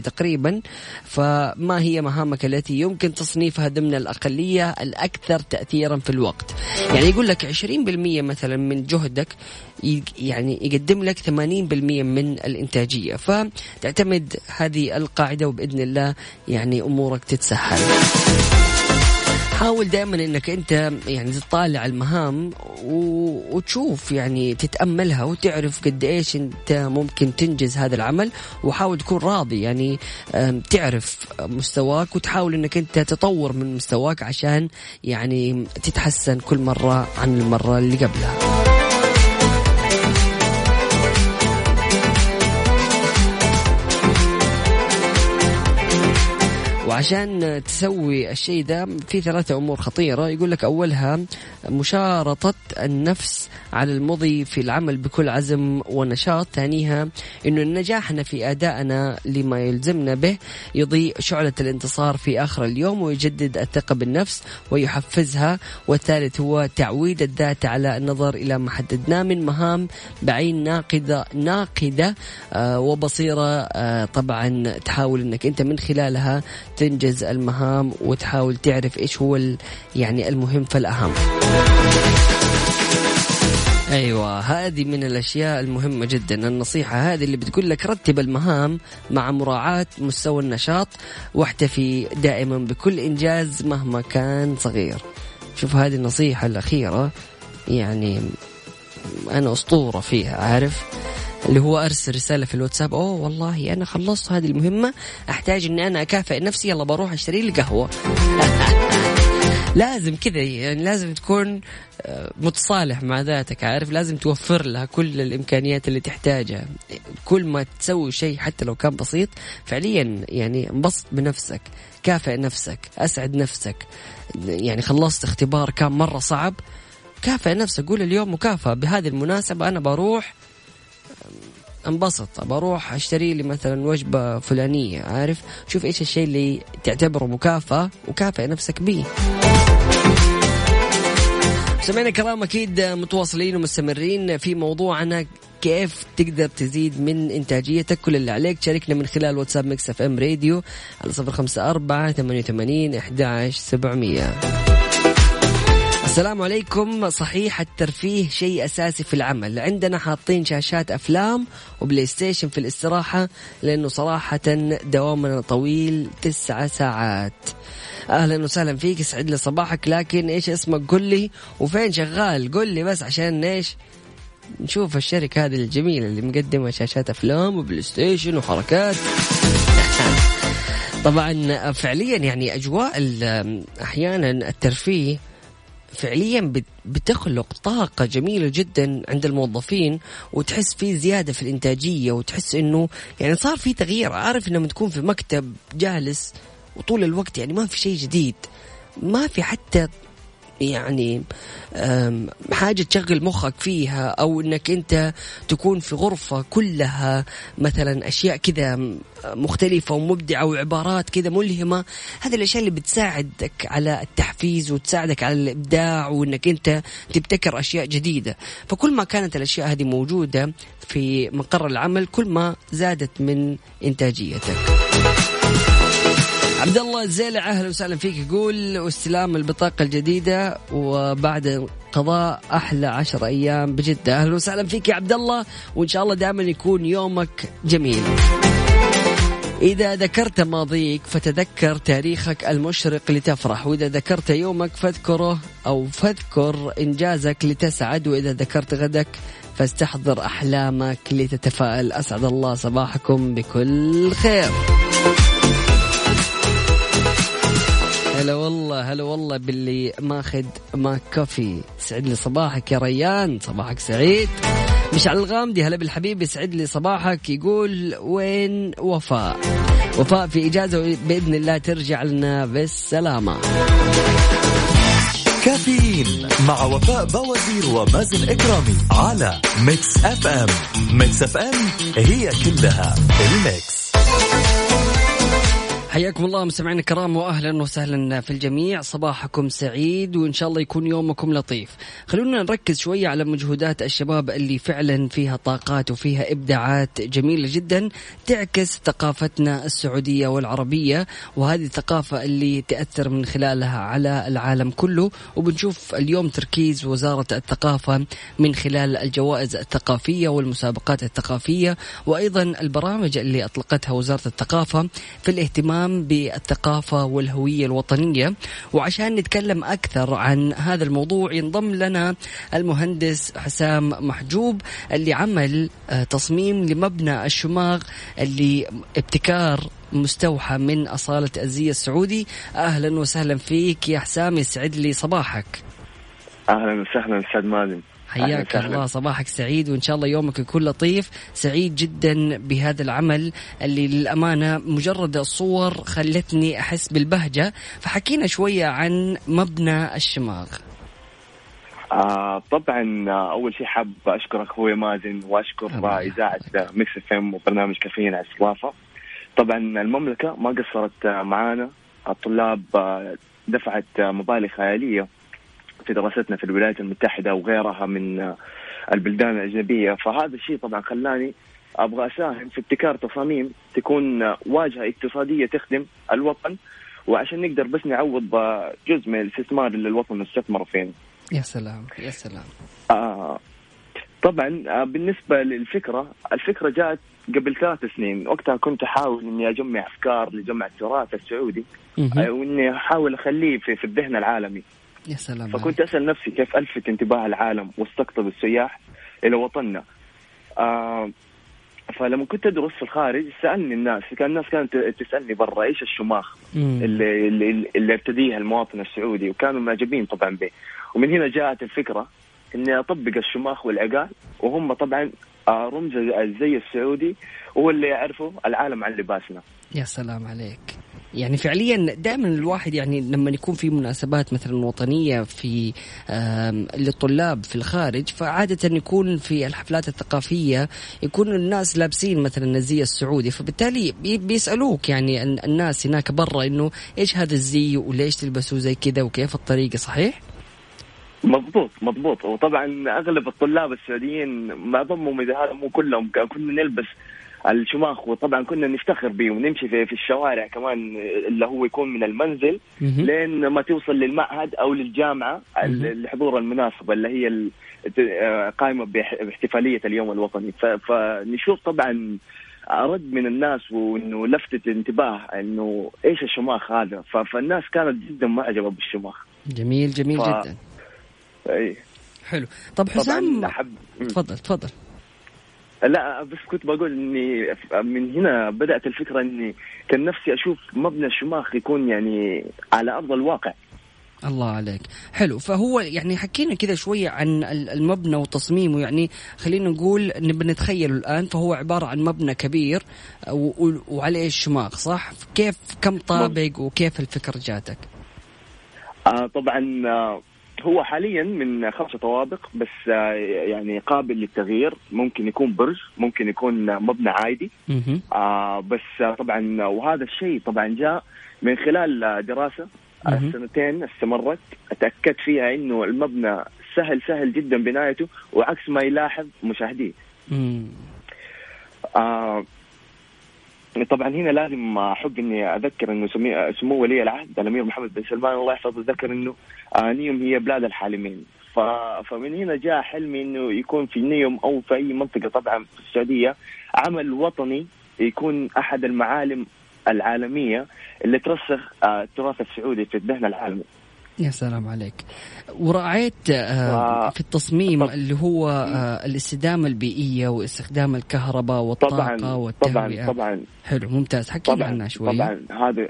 20% تقريبا. فما هي مهامك التي يمكن تصنيفها ضمن الأقلية الأكثر تأثيرا في الوقت؟ يعني يقول لك 20% مثلا من جهدك يعني يقدم لك 80% من الإنتاجية. فتعتمد هذه القاعدة وبإذن الله يعني أمورك تتسهل حاول دائما إنك أنت يعني تطالع المهام. وتشوف يعني تتأملها وتعرف قد إيش أنت ممكن تنجز هذا العمل وحاول تكون راضي يعني تعرف مستواك وتحاول إنك أنت تطور من مستواك عشان يعني تتحسن كل مرة عن المرة اللي قبلها. وعشان تسوي الشيء ده في ثلاثة أمور خطيرة. يقول لك أولها مشارطة النفس على المضي في العمل بكل عزم ونشاط. ثانيها أنه نجاحنا في أدائنا لما يلزمنا به يضيء شعلة الانتصار في آخر اليوم ويجدد الثقة بالنفس ويحفزها. والثالث هو تعويد الذات على النظر إلى ما حددناه من مهام بعين ناقدة ناقدة آه، وبصيرة آه، طبعا تحاول أنك أنت من خلالها تنجز المهام وتحاول تعرف إيش هو يعني المهم فالاهم أيوه هذه من الأشياء المهمة جدا. النصيحة هذه اللي بتقول لك رتب المهام مع مراعاة مستوى النشاط واحتفي دائما بكل إنجاز مهما كان صغير. شوف هذه النصيحة الأخيرة يعني أنا أسطورة فيها عارف؟ اللي هو أرسل رسالة في الواتساب أوه والله أنا خلصت هذه المهمة أحتاج إني أنا أكافئ نفسي يلا بروح أشتري لي قهوة. لازم كذا يعني لازم تكون آه، متصالح مع ذاتك عارف؟ لازم توفر لها كل الإمكانيات اللي تحتاجها. كل ما تسوي شيء حتى لو كان بسيط فعليا يعني انبسط بنفسك كافئ نفسك أسعد نفسك. يعني خلصت اختبار كان مرة صعب كافئ نفسك قول اليوم مكافأة. بهذه المناسبة أنا بروح انبسط بروح اشتري لي مثلا وجبة فلانية عارف؟ شوف إيش الشيء اللي تعتبره مكافأة وكافئ نفسك به. سمعنا كلام أكيد متواصلين ومستمرين في موضوعنا كيف تقدر تزيد من إنتاجيتك؟ كل اللي عليك شاركنا من خلال واتساب Mix FM Radio على صفر خمسة أربعة ثمانية وثمانين أحد سبعمية. السلام عليكم. صحيح الترفيه شيء أساسي في العمل. عندنا حاطين شاشات أفلام و PlayStation في الاستراحة لأنه صراحة دوامنا طويل تسعة ساعات. أهلا وسهلا فيك يسعد لي صباحك. لكن إيش اسمك؟ قل لي. وفين شغال؟ قل لي بس عشان إيش؟ نشوف الشركة هذه الجميلة اللي مقدمة شاشات أفلام و PlayStation وحركات. طبعا فعليا يعني أجواء ال- أحيانا الترفيه فعليا بت- بتخلق طاقة جميلة جدا عند الموظفين وتحس في زيادة في الإنتاجية وتحس إنه يعني صار في تغيير. عارف لما تكون في مكتب جالس وطول الوقت يعني ما في شيء جديد ما في حتى يعني حاجة تشغل مخك فيها أو أنك أنت تكون في غرفة كلها مثلا أشياء كذا مختلفة ومبدعة وعبارات كذا ملهمة. هذه الأشياء اللي بتساعدك على التحفيز وتساعدك على الإبداع وأنك أنت تبتكر أشياء جديدة. فكل ما كانت الأشياء هذه موجودة في مقر العمل كل ما زادت من إنتاجيتك. عبد الله الزيلع أهلا وسهلا فيك. يقول واستلام البطاقة الجديدة وبعد قضاء أحلى عشر أيام بجدة. أهلا وسهلا فيك يا عبد الله وإن شاء الله دائما يكون يومك جميل. إذا ذكرت ماضيك فتذكر تاريخك المشرق لتفرح. وإذا ذكرت يومك فاذكره أو فاذكر إنجازك لتسعد. وإذا ذكرت غدك فاستحضر أحلامك لتتفائل. أسعد الله صباحكم بكل خير. هلا والله هلا والله باللي ماخذ ماك كوفي سعد لي صباحك يا ريان. صباحك سعيد. مشعل الغامدي هلا بالحبيب يسعد لي صباحك. يقول وين وفاء؟ وفاء في إجازة بإذن الله ترجع لنا بالسلامة. كافيين مع وفاء بوازير ومازن إكرامي على Mix FM. Mix FM هي كلها ال Mix. حياكم الله مستمعينا الكرام واهلا وسهلا في الجميع. صباحكم سعيد وإن شاء الله يكون يومكم لطيف. خلونا نركز شوية على مجهودات الشباب اللي فعلا فيها طاقات وفيها إبداعات جميلة جدا تعكس ثقافتنا السعودية والعربية وهذه الثقافة اللي تأثر من خلالها على العالم كله. وبنشوف اليوم تركيز وزارة الثقافة من خلال الجوائز الثقافية والمسابقات الثقافية وأيضا البرامج اللي أطلقتها وزارة الثقافة في الاهتمام بالثقافة والهوية الوطنية. وعشان نتكلم أكثر عن هذا الموضوع ينضم لنا المهندس حسام محجوب اللي عمل آه، تصميم لمبنى الشماغ اللي ابتكار مستوحى من أصالة الزي السعودي. أهلا وسهلا فيك يا حسام يسعد لي صباحك. أهلا وسهلا أستاذ مازن. أهلاً حياك. الله صباحك سعيد وإن شاء الله يومك يكون لطيف. سعيد جدا بهذا العمل اللي للأمانة مجرد الصور خلتني أحس بالبهجة. فحكينا شوية عن مبنى الشماغ. آه طبعا آه أول شيء حاب أشكرك أخوي مازن وأشكر إذاعة آه، Mix FM وبرنامج كافيين على الاستضافه طبعا المملكة ما قصرت آه، معانا. الطلاب دفعت مبالغ خيالية في دراستنا في الولايات المتحدة وغيرها من البلدان الأجنبية. فهذا الشيء طبعا خلاني أبغى أساهم في ابتكار تصاميم تكون واجهة اقتصادية تخدم الوطن وعشان نقدر بس نعوض جزء من الاستثمار اللي الوطن استثمر فينا يا سلام يا سلام. آه. طبعا آه بالنسبة للفكرة الفكرة جاءت قبل ثلاث سنين. وقتها كنت أحاول إني أجمع أفكار لجمع التراث السعودي. آه وإني أحاول أخليه في, في الذهن العالمي. يا سلام فكنت أسأل نفسي كيف ألفت انتباه العالم واستقطب السياح إلى وطننا؟ آه فلما كنت أدرس في الخارج سألني الناس كان الناس كانت تسألني برا إيش الشماخ. اللي, اللي, اللي ارتديها المواطن السعودي؟ وكانوا معجبين طبعا به ومن هنا جاءت الفكرة إني أطبق الشماخ والعقال وهم طبعا آه، رمز الزي السعودي وهو اللي يعرفه العالم عن لباسنا. يا سلام عليك. يعني فعليا دائما الواحد يعني لما يكون في مناسبات مثلا وطنية في للطلاب في الخارج فعاده يكون في الحفلات الثقافية يكون الناس لابسين مثلا الزي السعودي فبالتالي بي- بيسألوك يعني ال- الناس هناك برا إنه إيش هذا الزي وليش تلبسوه زي كذا وكيف الطريقة صحيح؟ مضبوط مضبوط وطبعا أغلب الطلاب السعوديين معظمهم إذا هذا مو كلهم كنا نلبس الشماخ وطبعا كنا نفتخر به ونمشي في, في الشوارع كمان اللي هو يكون من المنزل. لين ما توصل للمعهد أو للجامعة لحضور المناسبه اللي هي آه، قائمة باحتفالية اليوم الوطني. فنشوف طبعا رد من الناس وإنه لفتت انتباه إنه إيش الشماخ هذا. فالناس كانت جدا معجبة بالشماخ. جميل جميل ف- جدا. اي حلو. طب حسام تفضل تفضل. لا بس كنت بقول إني من هنا بدأت الفكرة إني كان نفسي أشوف مبنى الشماخ يكون يعني على أرض الواقع. الله عليك. حلو. فهو يعني حكينا كذا شوية عن ال- المبنى وتصميمه. يعني خلينا نقول نبي نتخيله الآن. فهو عبارة عن مبنى كبير وعليه الشماغ صح؟ كيف كم طابق وكيف الفكرة جاتك؟ آه طبعا آه هو حاليا من خمسة طوابق بس آه يعني قابل للتغيير ممكن يكون برج ممكن يكون مبنى عادي. آه بس آه طبعا وهذا الشيء طبعا جاء من خلال دراسة. سنتين استمرت تأكدت فيها إنه المبنى سهل سهل جدا بنايته وعكس ما يلاحظ مشاهديه. آه طبعا هنا لازم أحب إني أذكر إنه سمو ولي العهد الامير محمد بن سلمان الله يحفظه ذكر إنه آه نيوم هي بلاد الحالمين. فمن هنا جاء حلمي إنه يكون في نيوم أو في أي منطقة طبعا في السعودية عمل وطني يكون أحد المعالم العالمية اللي ترسخ آه، التراث السعودي في الذهن العالمي يا سلام عليك. ورأيت آه في التصميم اللي هو آه الاستدامة البيئية واستخدام الكهرباء والطاقة طبعا والتهوية. طبعا طبعا. حلو ممتاز. حكي لي طبعا عنها شوي طبعا. هذا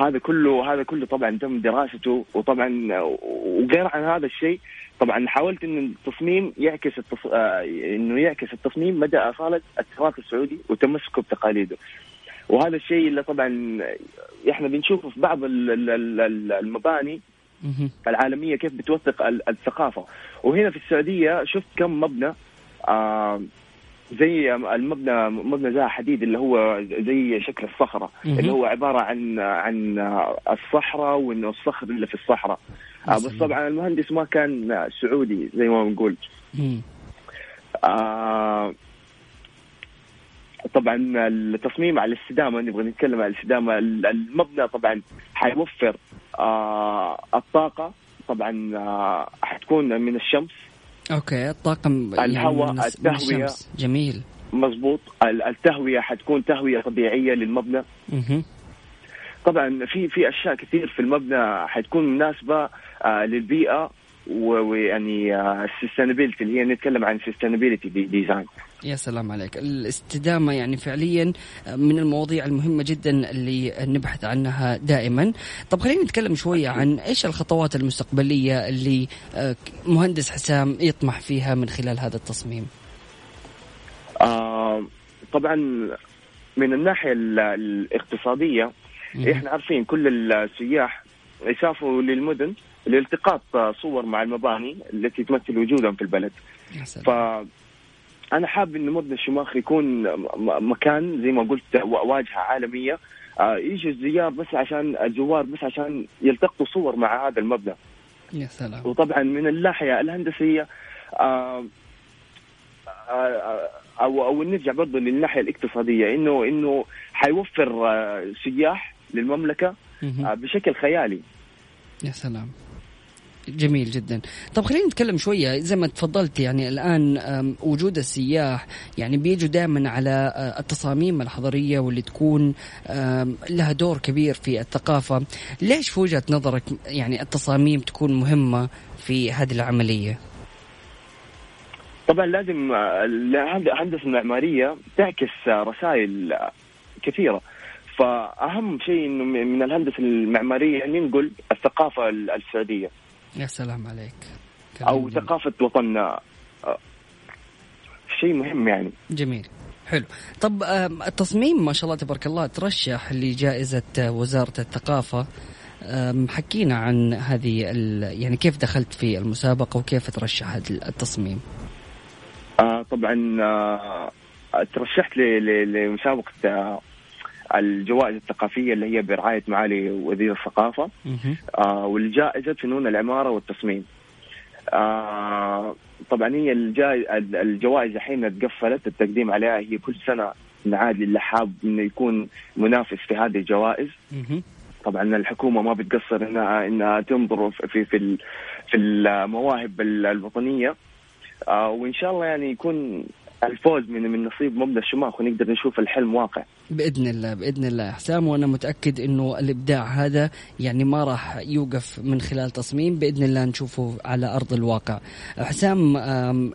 هذا كله هذا كله طبعا تم دراسته وطبعا وغير عن هذا الشيء طبعا حاولت إن التصميم يعكس التص... آه إنه يعكس التصميم مدى اصاله التراث السعودي وتمسكه بتقاليده. وهذا الشيء اللي طبعا إحنا بنشوفه في بعض ال- ال- ال- المباني. العالميه كيف بتوثق ال- الثقافة. وهنا في السعودية شفت كم مبنى آه زي المبنى مبنى زي حديد اللي هو زي شكل الصخرة. اللي هو عبارة عن عن الصحراء وإنه الصخر اللي في الصحراء. آه بس طبعا المهندس ما كان سعودي زي ما بنقول. آه طبعا التصميم على الاستدامة نبغى نتكلم على الاستدامة المبنى طبعا حيوفر الطاقة طبعا آه حتكون من الشمس أوكي الطاقم الهواء، من. الشمس. جميل مضبوط ال- التهوية حتكون تهوية طبيعية للمبنى مهم. طبعا في في أشياء كثير في المبنى حتكون مناسبة آه للبيئة ويعني ال sustainability اللي هي نتكلم عن sustainability design يا سلام عليك. الاستدامة يعني فعليا من المواضيع المهمة جدا اللي نبحث عنها دائما. طب خلينا نتكلم شوية عن إيش الخطوات المستقبلية اللي آه، مهندس حسام يطمح فيها من خلال هذا التصميم؟ آه طبعا من الناحية ال- الاقتصادية إحنا عارفين كل السياح يسافروا للمدن لالتقاط صور مع المباني التي تمثل وجودهم في البلد. يا سلام. فانا حاب إن مبنى الشماخ يكون مكان زي ما قلت واجهة عالمية. آه، يجوا الزيار بس عشان الزوار بس عشان يلتقطوا صور مع هذا المبنى. يا سلام. وطبعا من الناحيه الهندسية آه، آه، أو أو نرجع برضه للناحية الاقتصادية. إنه إنه حيوفر سياح للمملكة بشكل خيالي. يا سلام. جميل جدا. طب خلينا نتكلم شوية. زي ما تفضلت يعني الآن وجود السياح يعني بيجوا دائما على آه، التصاميم الحضرية واللي تكون لها دور كبير في الثقافة. ليش في وجهة نظرك يعني التصاميم تكون مهمة في هذه العملية؟ طبعا لازم الهند- الهندسة المعمارية تعكس آه، رسائل كثيرة. فأهم شيء إنه من الهندسة المعمارية ننقل الثقافة ال- السعودية. يا سلام عليك. أو ثقافة وطننا آه، شيء مهم يعني. جميل. حلو. طب أم، التصميم ما شاء الله تبارك الله ترشح لجائزة آه، وزارة الثقافة. حكينا عن هذه يعني كيف دخلت في المسابقة وكيف ترشح هذا التصميم؟ آه طبعا آه ترشحت ل- ل- لمسابقة آه الجوائز الثقافية اللي هي برعاية معالي وزير الثقافة آه والجائزة فنون العمارة والتصميم. آه طبعا هي الجوائز الحين تقفلت التقديم عليها هي كل سنة نعاد للي حاب إنه يكون منافس في هذه الجوائز. طبعا الحكومة ما بتقصر انها إنها تنظر في في في المواهب ال- الوطنية آه وإن شاء الله يعني يكون الفوز من من نصيب مبنى الشماخ ونقدر نشوف الحلم واقع. بإذن الله بإذن الله حسام وأنا متأكد إنه الإبداع هذا يعني ما راح يوقف من خلال تصميم بإذن الله نشوفه على أرض الواقع. حسام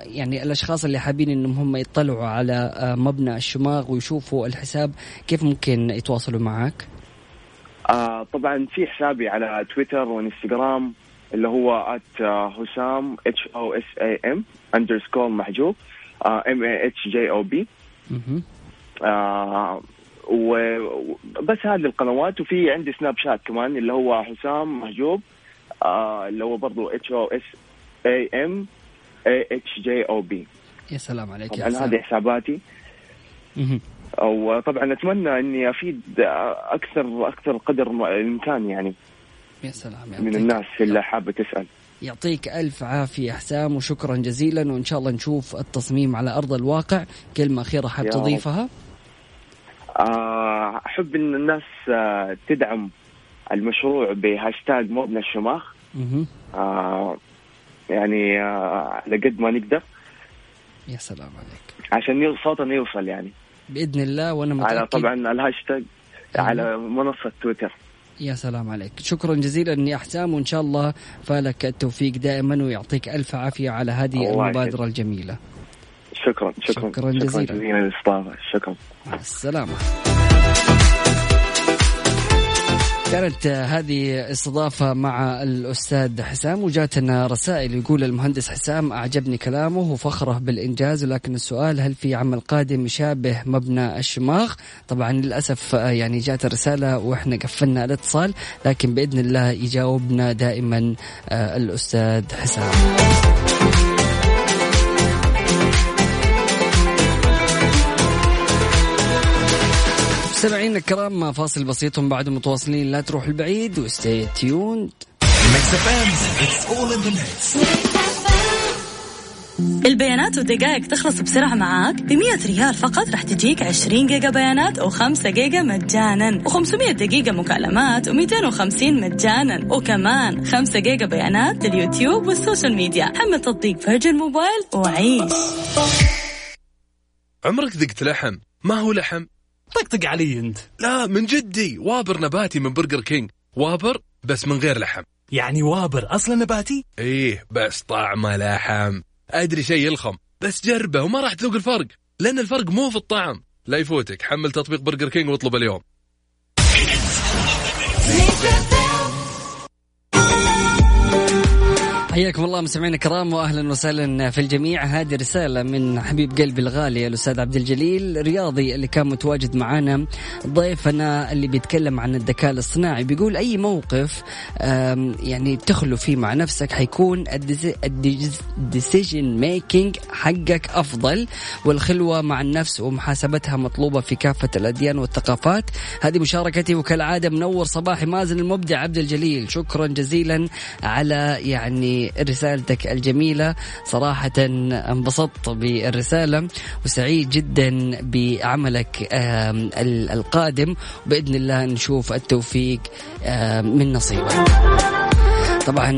يعني الأشخاص اللي حابين إنهم هم يطلعوا على آه، مبنى الشماغ ويشوفوا الحساب كيف ممكن يتواصلوا معك؟ آه طبعا في حسابي على تويتر وإنستغرام اللي هو at حسام H O S A M underscore محجوب M A H J O B وبس هذه القنوات وفي عندي سناب شات كمان اللي هو حسام محجوب آه اللي هو برضو H O S A M A H J O B يا سلام عليك يا طبعا حسام. هذه حساباتي. وطبعا أتمنى إني أفيد أكثر أكثر قدر الامكان يعني. يا سلام من يعطيك الناس اللي حابة تسأل. يعطيك ألف عافية حسام وشكرا جزيلا وإن شاء الله نشوف التصميم على أرض الواقع. كلمة أخيرة حاب. تضيفها. آه، أحب إن الناس آه، تدعم المشروع بهاشتاج مبنى الشماخ. آه، يعني آه، على قد ما نقدر. يا سلام عليك. عشان صوتنا يوصل يعني. بإذن الله وأنا متأكد. على طبعا الهاشتاج على منصة تويتر. يا سلام عليك. شكرا جزيلا يا حسام وان شاء الله فالك التوفيق دائما ويعطيك ألف عافية على هذه المبادرة. الجميلة. شكرا شكرا شكراً جزيلاً. شكرا جزيلا للاستضافة. شكرا. مع السلامة. كانت هذه استضافة مع الأستاذ حسام وجاتنا رسائل يقول المهندس حسام أعجبني كلامه وفخره بالإنجاز ولكن السؤال هل في عمل قادم يشابه مبنى الشماغ؟ طبعا للأسف آه، يعني جات الرسالة وإحنا قفلنا الاتصال لكن بإذن الله يجاوبنا دائما آه، الأستاذ حسام. مستمعينا الكرام فاصل بسيط ومن بعد متواصلين. لا تروح البعيد و stay tuned البيانات والدقائق تخلص بسرعة معاك ب 100 ريال فقط. راح تجيك 20 جيجا بيانات أو 5 جيجا مجانا و500 دقيقة مكالمات و250 مجانا وكمان 5 جيجا بيانات لليوتيوب وال social media. حمل تطبيق Virgin Mobile وعيش. عمرك ذقت لحم؟ ما هو لحم؟ طقطق علي انت. لا من جدي. ووبر نباتي من برجر كينج ووبر بس من غير لحم. يعني ووبر أصلا نباتي؟ إيه بس طعمه لحم. أدري شيء يلخبط بس جربه وما راح تذوق الفرق لأن الفرق مو في الطعم. لا يفوتك حمل تطبيق برجر كينج واطلب اليوم. حياكم الله مستمعينا الكرام واهلا وسهلا في الجميع. هذه رسالة من حبيب قلبي الغالي الأستاذ عبد الجليل رياضي اللي كان متواجد معنا ضيفنا اللي بيتكلم عن الذكاء الاصطناعي بيقول أي موقف يعني تخلو فيه مع نفسك حيكون ال decision making حقك أفضل والخلوة مع النفس ومحاسبتها مطلوبة في كافة الأديان والثقافات. هذه مشاركتي وكالعادة منور صباحي مازن المبدع عبد الجليل. شكرا جزيلا على يعني رسالتك الجميلة. صراحة انبسطت بالرسالة وسعيد جدا بعملك القادم. وبإذن الله نشوف التوفيق من نصيبك. طبعا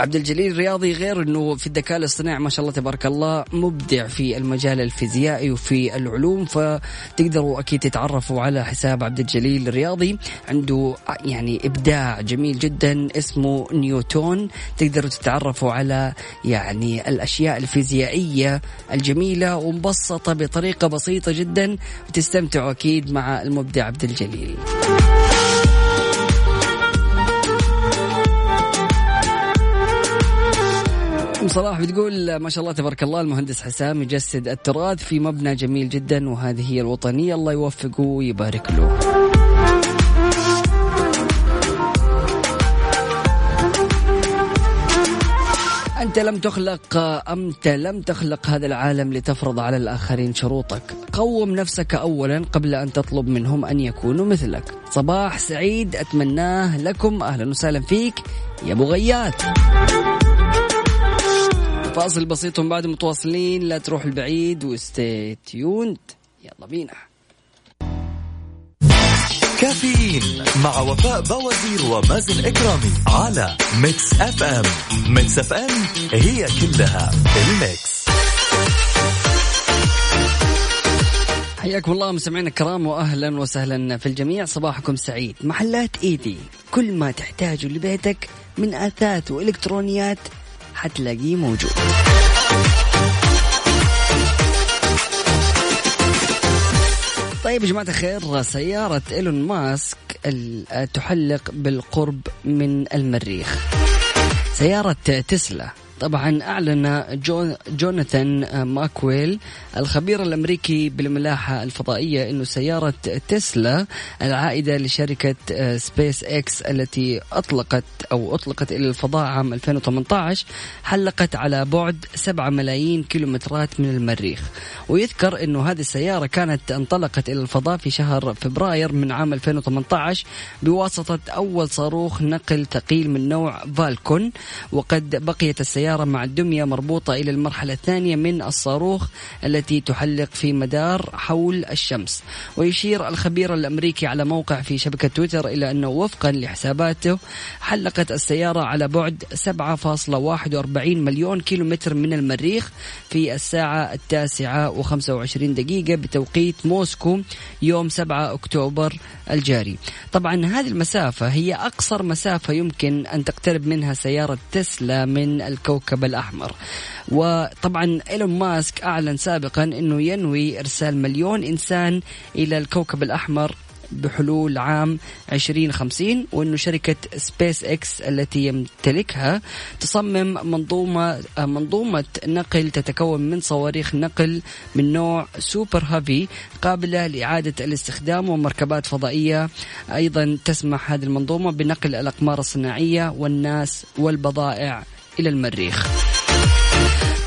عبد الجليل رياضي غير إنه في الذكاء الاصطناعي ما شاء الله تبارك الله مبدع في المجال الفيزيائي وفي العلوم فتقدروا أكيد تتعرفوا على حساب عبد الجليل الرياضي عنده يعني إبداع جميل جدا اسمه نيوتون. تقدروا تتعرفوا على يعني الأشياء الفيزيائية الجميلة ومبسطة بطريقة بسيطة جدا وتستمتعوا أكيد مع المبدع عبد الجليل. ام صلاح بتقول ما شاء الله تبارك الله المهندس حسام يجسد التراث في مبنى جميل جدا وهذه هي الوطنية الله يوفقه ويبارك له. أنت لم تخلق أنت لم تخلق هذا العالم لتفرض على الآخرين شروطك. قوم نفسك أولا قبل أن تطلب منهم أن يكونوا مثلك. صباح سعيد أتمناه لكم أهلا وسهلا فيك يا أبو غيات فاصل بسيط ومن بعد متواصلين. لا تروح البعيد وستي تيوند. يلا بينا. كافيين مع وفاء بوازير ومازن إكرامي على Mix FM. Mix FM هي كلها ال mix. حياكم الله مستمعينا الكرام واهلا وسهلا في الجميع. صباحكم سعيد. محلات إيدي كل ما تحتاجه لبيتك من أثاث وإلكترونيات حتلاقيه موجود. طيب يا جماعة الخير سيارة إيلون ماسك تحلق بالقرب من المريخ. سيارة تسلا طبعا أعلن جون جوناثان ماكويل الخبير الأمريكي بالملاحة الفضائية أنه سيارة تسلا العائدة لشركة سبيس إكس التي أطلقت أو أطلقت إلى الفضاء عام 2018 حلقت على بعد 7 ملايين كيلومترات من المريخ. ويذكر أنه هذه السيارة كانت انطلقت إلى الفضاء في شهر فبراير من عام 2018 بواسطة أول صاروخ نقل ثقيل من نوع فالكون وقد بقيت السيارة السيارة مع الدمية مربوطة إلى المرحلة الثانية من الصاروخ التي تحلق في مدار حول الشمس. ويشير الخبير الأمريكي على موقع في شبكة تويتر إلى أنه وفقا لحساباته حلقت السيارة على بعد 7.41 مليون كيلومتر من المريخ في الساعة التاسعة و25 دقيقة بتوقيت موسكو يوم 7 أكتوبر الجاري. طبعا هذه المسافة هي أقصر مسافة يمكن أن تقترب منها سيارة تسلا من الكوكب الأحمر. وطبعا إيلون ماسك أعلن سابقا أنه ينوي إرسال مليون إنسان إلى الكوكب الأحمر بحلول عام 2050 وإنه شركة سبيس إكس التي يمتلكها تصمم منظومة منظومة نقل تتكون من صواريخ نقل من نوع سوبر هافي قابلة لإعادة الاستخدام ومركبات فضائية. أيضا تسمح هذه المنظومة بنقل الأقمار الصناعية والناس والبضائع. إلى المريخ.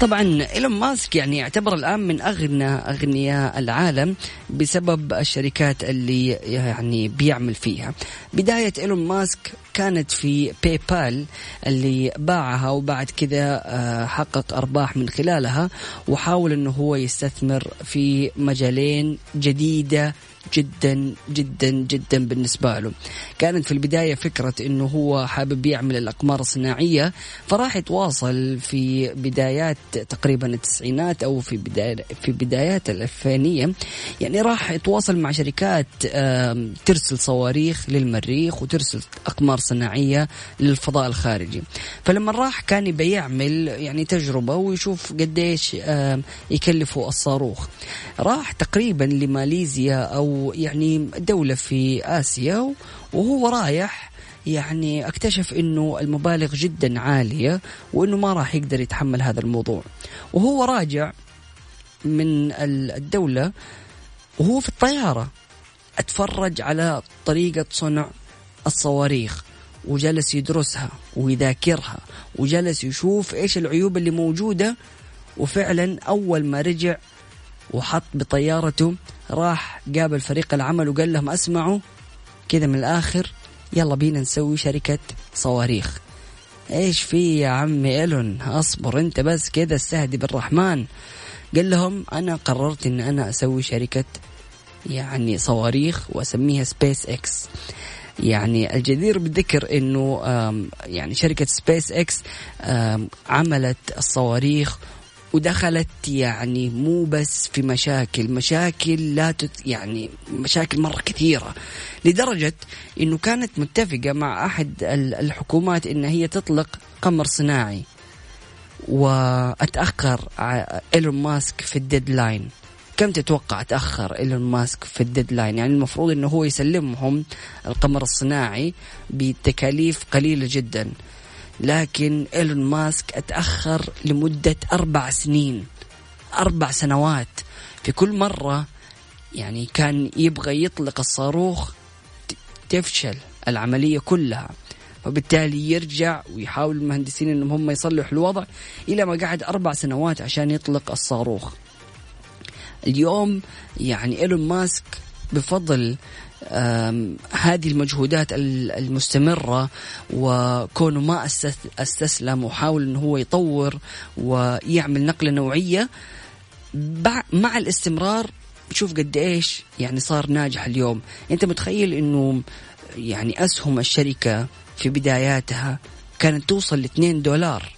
طبعا إيلون ماسك يعني يعتبر الآن من أغنى أغنياء العالم بسبب الشركات اللي يعني بيعمل فيها. بداية إيلون ماسك كانت في باي بال اللي باعها وبعد كذا آه، حقق أرباح من خلالها وحاول إنه هو يستثمر في مجالين جديدة جدا جدا جدا بالنسبة له. كانت في البداية فكرة إنه هو حابب يعمل الأقمار الصناعية فراح يتواصل في بدايات تقريبا التسعينات أو في بداية في بدايات الألفينية. يعني راح يتواصل مع شركات ترسل صواريخ للمريخ وترسل أقمار صناعية للفضاء الخارجي. فلما راح كان يبي يعمل يعني تجربة ويشوف قديش يكلفه الصاروخ. راح تقريبا لماليزيا أو يعني دولة في آسيا وهو رايح يعني اكتشف إنه المبالغ جدا عالية وإنه ما راح يقدر يتحمل هذا الموضوع. وهو راجع من الدولة وهو في الطيارة اتفرج على طريقة صنع الصواريخ وجلس يدرسها ويذاكرها وجلس يشوف إيش العيوب اللي موجودة. وفعلا أول ما رجع وحط بطيارته راح قابل فريق العمل وقال لهم أسمعوا كذا من الآخر يلا بينا نسوي شركة صواريخ. إيش في يا عمي ايلون أصبر أنت بس كذا استهدي بالرحمن. قال لهم أنا قررت إن أنا أسوي شركة يعني صواريخ واسمها سبيس إكس يعني الجدير بالذكر إنه يعني شركة سبيس إكس عملت الصواريخ ودخلت يعني مو بس في مشاكل مشاكل لا تت يعني مشاكل مرة كثيرة لدرجة إنه كانت متفقة مع ال- الحكومات إن هي تطلق قمر صناعي. وأتأخر ع- إيلون ماسك في ال deadline. كم تتوقع تأخر إيلون ماسك في ال deadline؟ يعني المفروض إنه هو يسلمهم القمر الصناعي بتكاليف قليلة جدا. لكن إيلون ماسك أتأخر لمدة أربع سنين أربع سنوات في كل مرة يعني كان يبغى يطلق الصاروخ تفشل العملية كلها فبالتالي يرجع ويحاول المهندسين إنهم هم يصلحوا الوضع إلى ما قعد أربع سنوات عشان يطلق الصاروخ. اليوم يعني إيلون ماسك بفضل هذه المجهودات ال- المستمرة وكونه ما أستسلم وحاول إنه هو يطور ويعمل نقلة نوعية مع الاستمرار شوف قد إيش يعني صار ناجح اليوم. أنت متخيل إنه يعني أسهم الشركة في بداياتها كانت توصل ل 2 دولار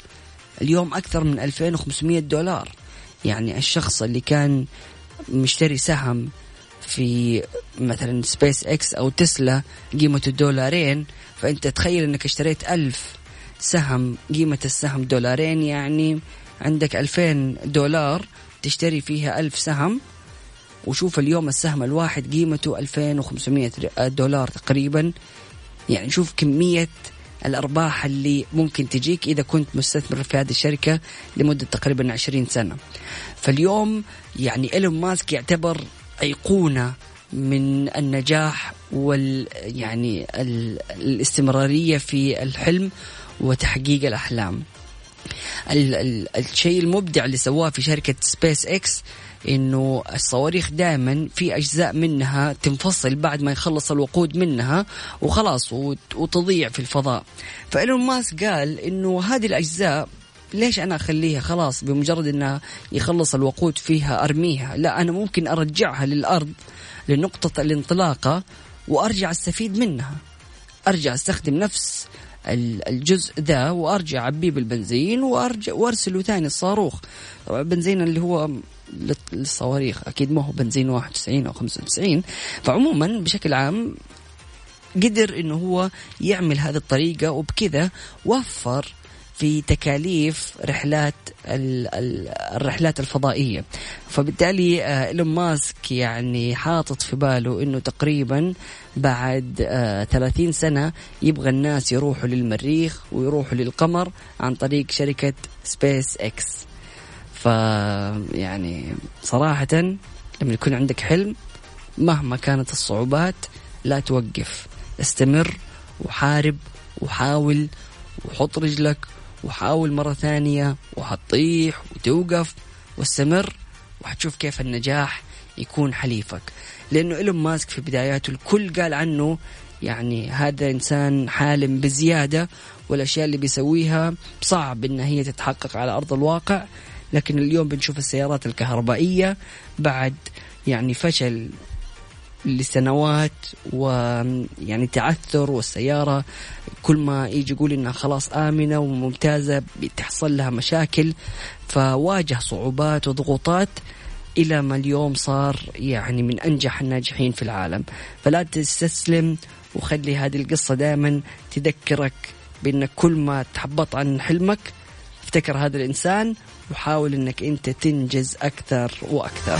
اليوم أكثر من 2500 دولار. يعني الشخص اللي كان مشتري سهم في مثلا سبيس إكس أو تسلا قيمته دولارين فأنت تخيل إنك اشتريت ألف سهم قيمة السهم دولارين يعني عندك ألفين دولار تشتري فيها ألف سهم وشوف اليوم السهم الواحد قيمته 2500 دولار تقريبا. يعني شوف كمية الأرباح اللي ممكن تجيك إذا كنت مستثمر في هذه الشركة لمدة تقريبا 20 سنة. فاليوم يعني إيلون ماسك يعتبر أيقونة من النجاح وال يعني ال... الاستمرارية في الحلم وتحقيق الأحلام. ال... ال... الشيء المبدع اللي سواه في شركة سبيس إكس إنه الصواريخ دائما في أجزاء منها تنفصل بعد ما يخلص الوقود منها وخلاص وت- وتضيع في الفضاء. فإيلون ماسك قال إنه هذه الأجزاء ليش أنا أخليها خلاص بمجرد إنها يخلص الوقود فيها أرميها؟ لا أنا ممكن أرجعها للأرض لنقطة الانطلاقة وأرجع أستفيد منها. أرجع أستخدم نفس ال- الجزء ذا وأرجع اعبيه بالبنزين وأرجع وارسله ثاني الصاروخ. طبعا البنزين اللي هو للصواريخ. أكيد ما هو بنزين 91 أو 95 فعموما بشكل عام قدر إنه هو يعمل هذه الطريقة وبكذا وفر في تكاليف رحلات ال- ال- الرحلات الفضائية. فبالتالي آه، إيلون ماسك يعني حاطط في باله إنه تقريبا بعد آه، 30 سنة يبغى الناس يروحوا للمريخ ويروحوا للقمر عن طريق شركة سبيس إكس. ف يعني صراحة لما يكون عندك حلم مهما كانت الصعوبات لا توقف. استمر وحارب وحاول وحط رجلك وحاول مرة ثانية وحتطيح وتوقف واستمر وحتشوف كيف النجاح يكون حليفك. لأنه إيلون ماسك في بداياته الكل قال عنه يعني هذا إنسان حالم بزيادة والأشياء اللي بيسويها صعب إن هي تتحقق على أرض الواقع. لكن اليوم بنشوف السيارات الكهربائية بعد يعني فشل لسنوات ويعني تعثر والسيارة كل ما يجي يقول إنها خلاص آمنة وممتازة بتحصل لها مشاكل فواجه صعوبات وضغوطات إلى ما اليوم صار يعني من أنجح الناجحين في العالم. فلا تستسلم وخلي هذه القصة دائما تذكرك بأنك كل ما تحبط عن حلمك افتكر هذا الإنسان وحاول أنك أنت تنجز أكثر وأكثر.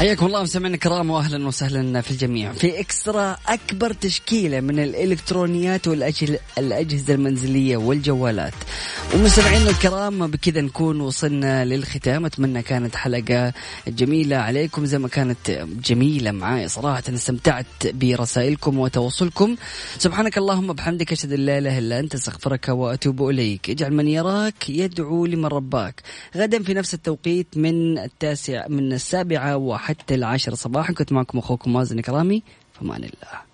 حياكم الله مستمعينا الكرام واهلا وسهلا في الجميع. في إكسترا أكبر تشكيلة من الإلكترونيات والاجهزه المنزلية والجوالات. ومستمعينا الكرام بكذا نكون وصلنا للختام. أتمنى كانت حلقة جميلة عليكم زي ما كانت جميلة معاي. صراحة استمتعت برسائلكم وتواصلكم. سبحانك اللهم بحمدك أشهد أن لا إله إلا أنت أستغفرك وأتوب إليك. اجعل من يراك يدعو لمن رباك. غدا في نفس التوقيت من التاسع من السابعة وحتى العاشرة صباحا. كنت معكم أخوكم مازن كرامي فمان الله.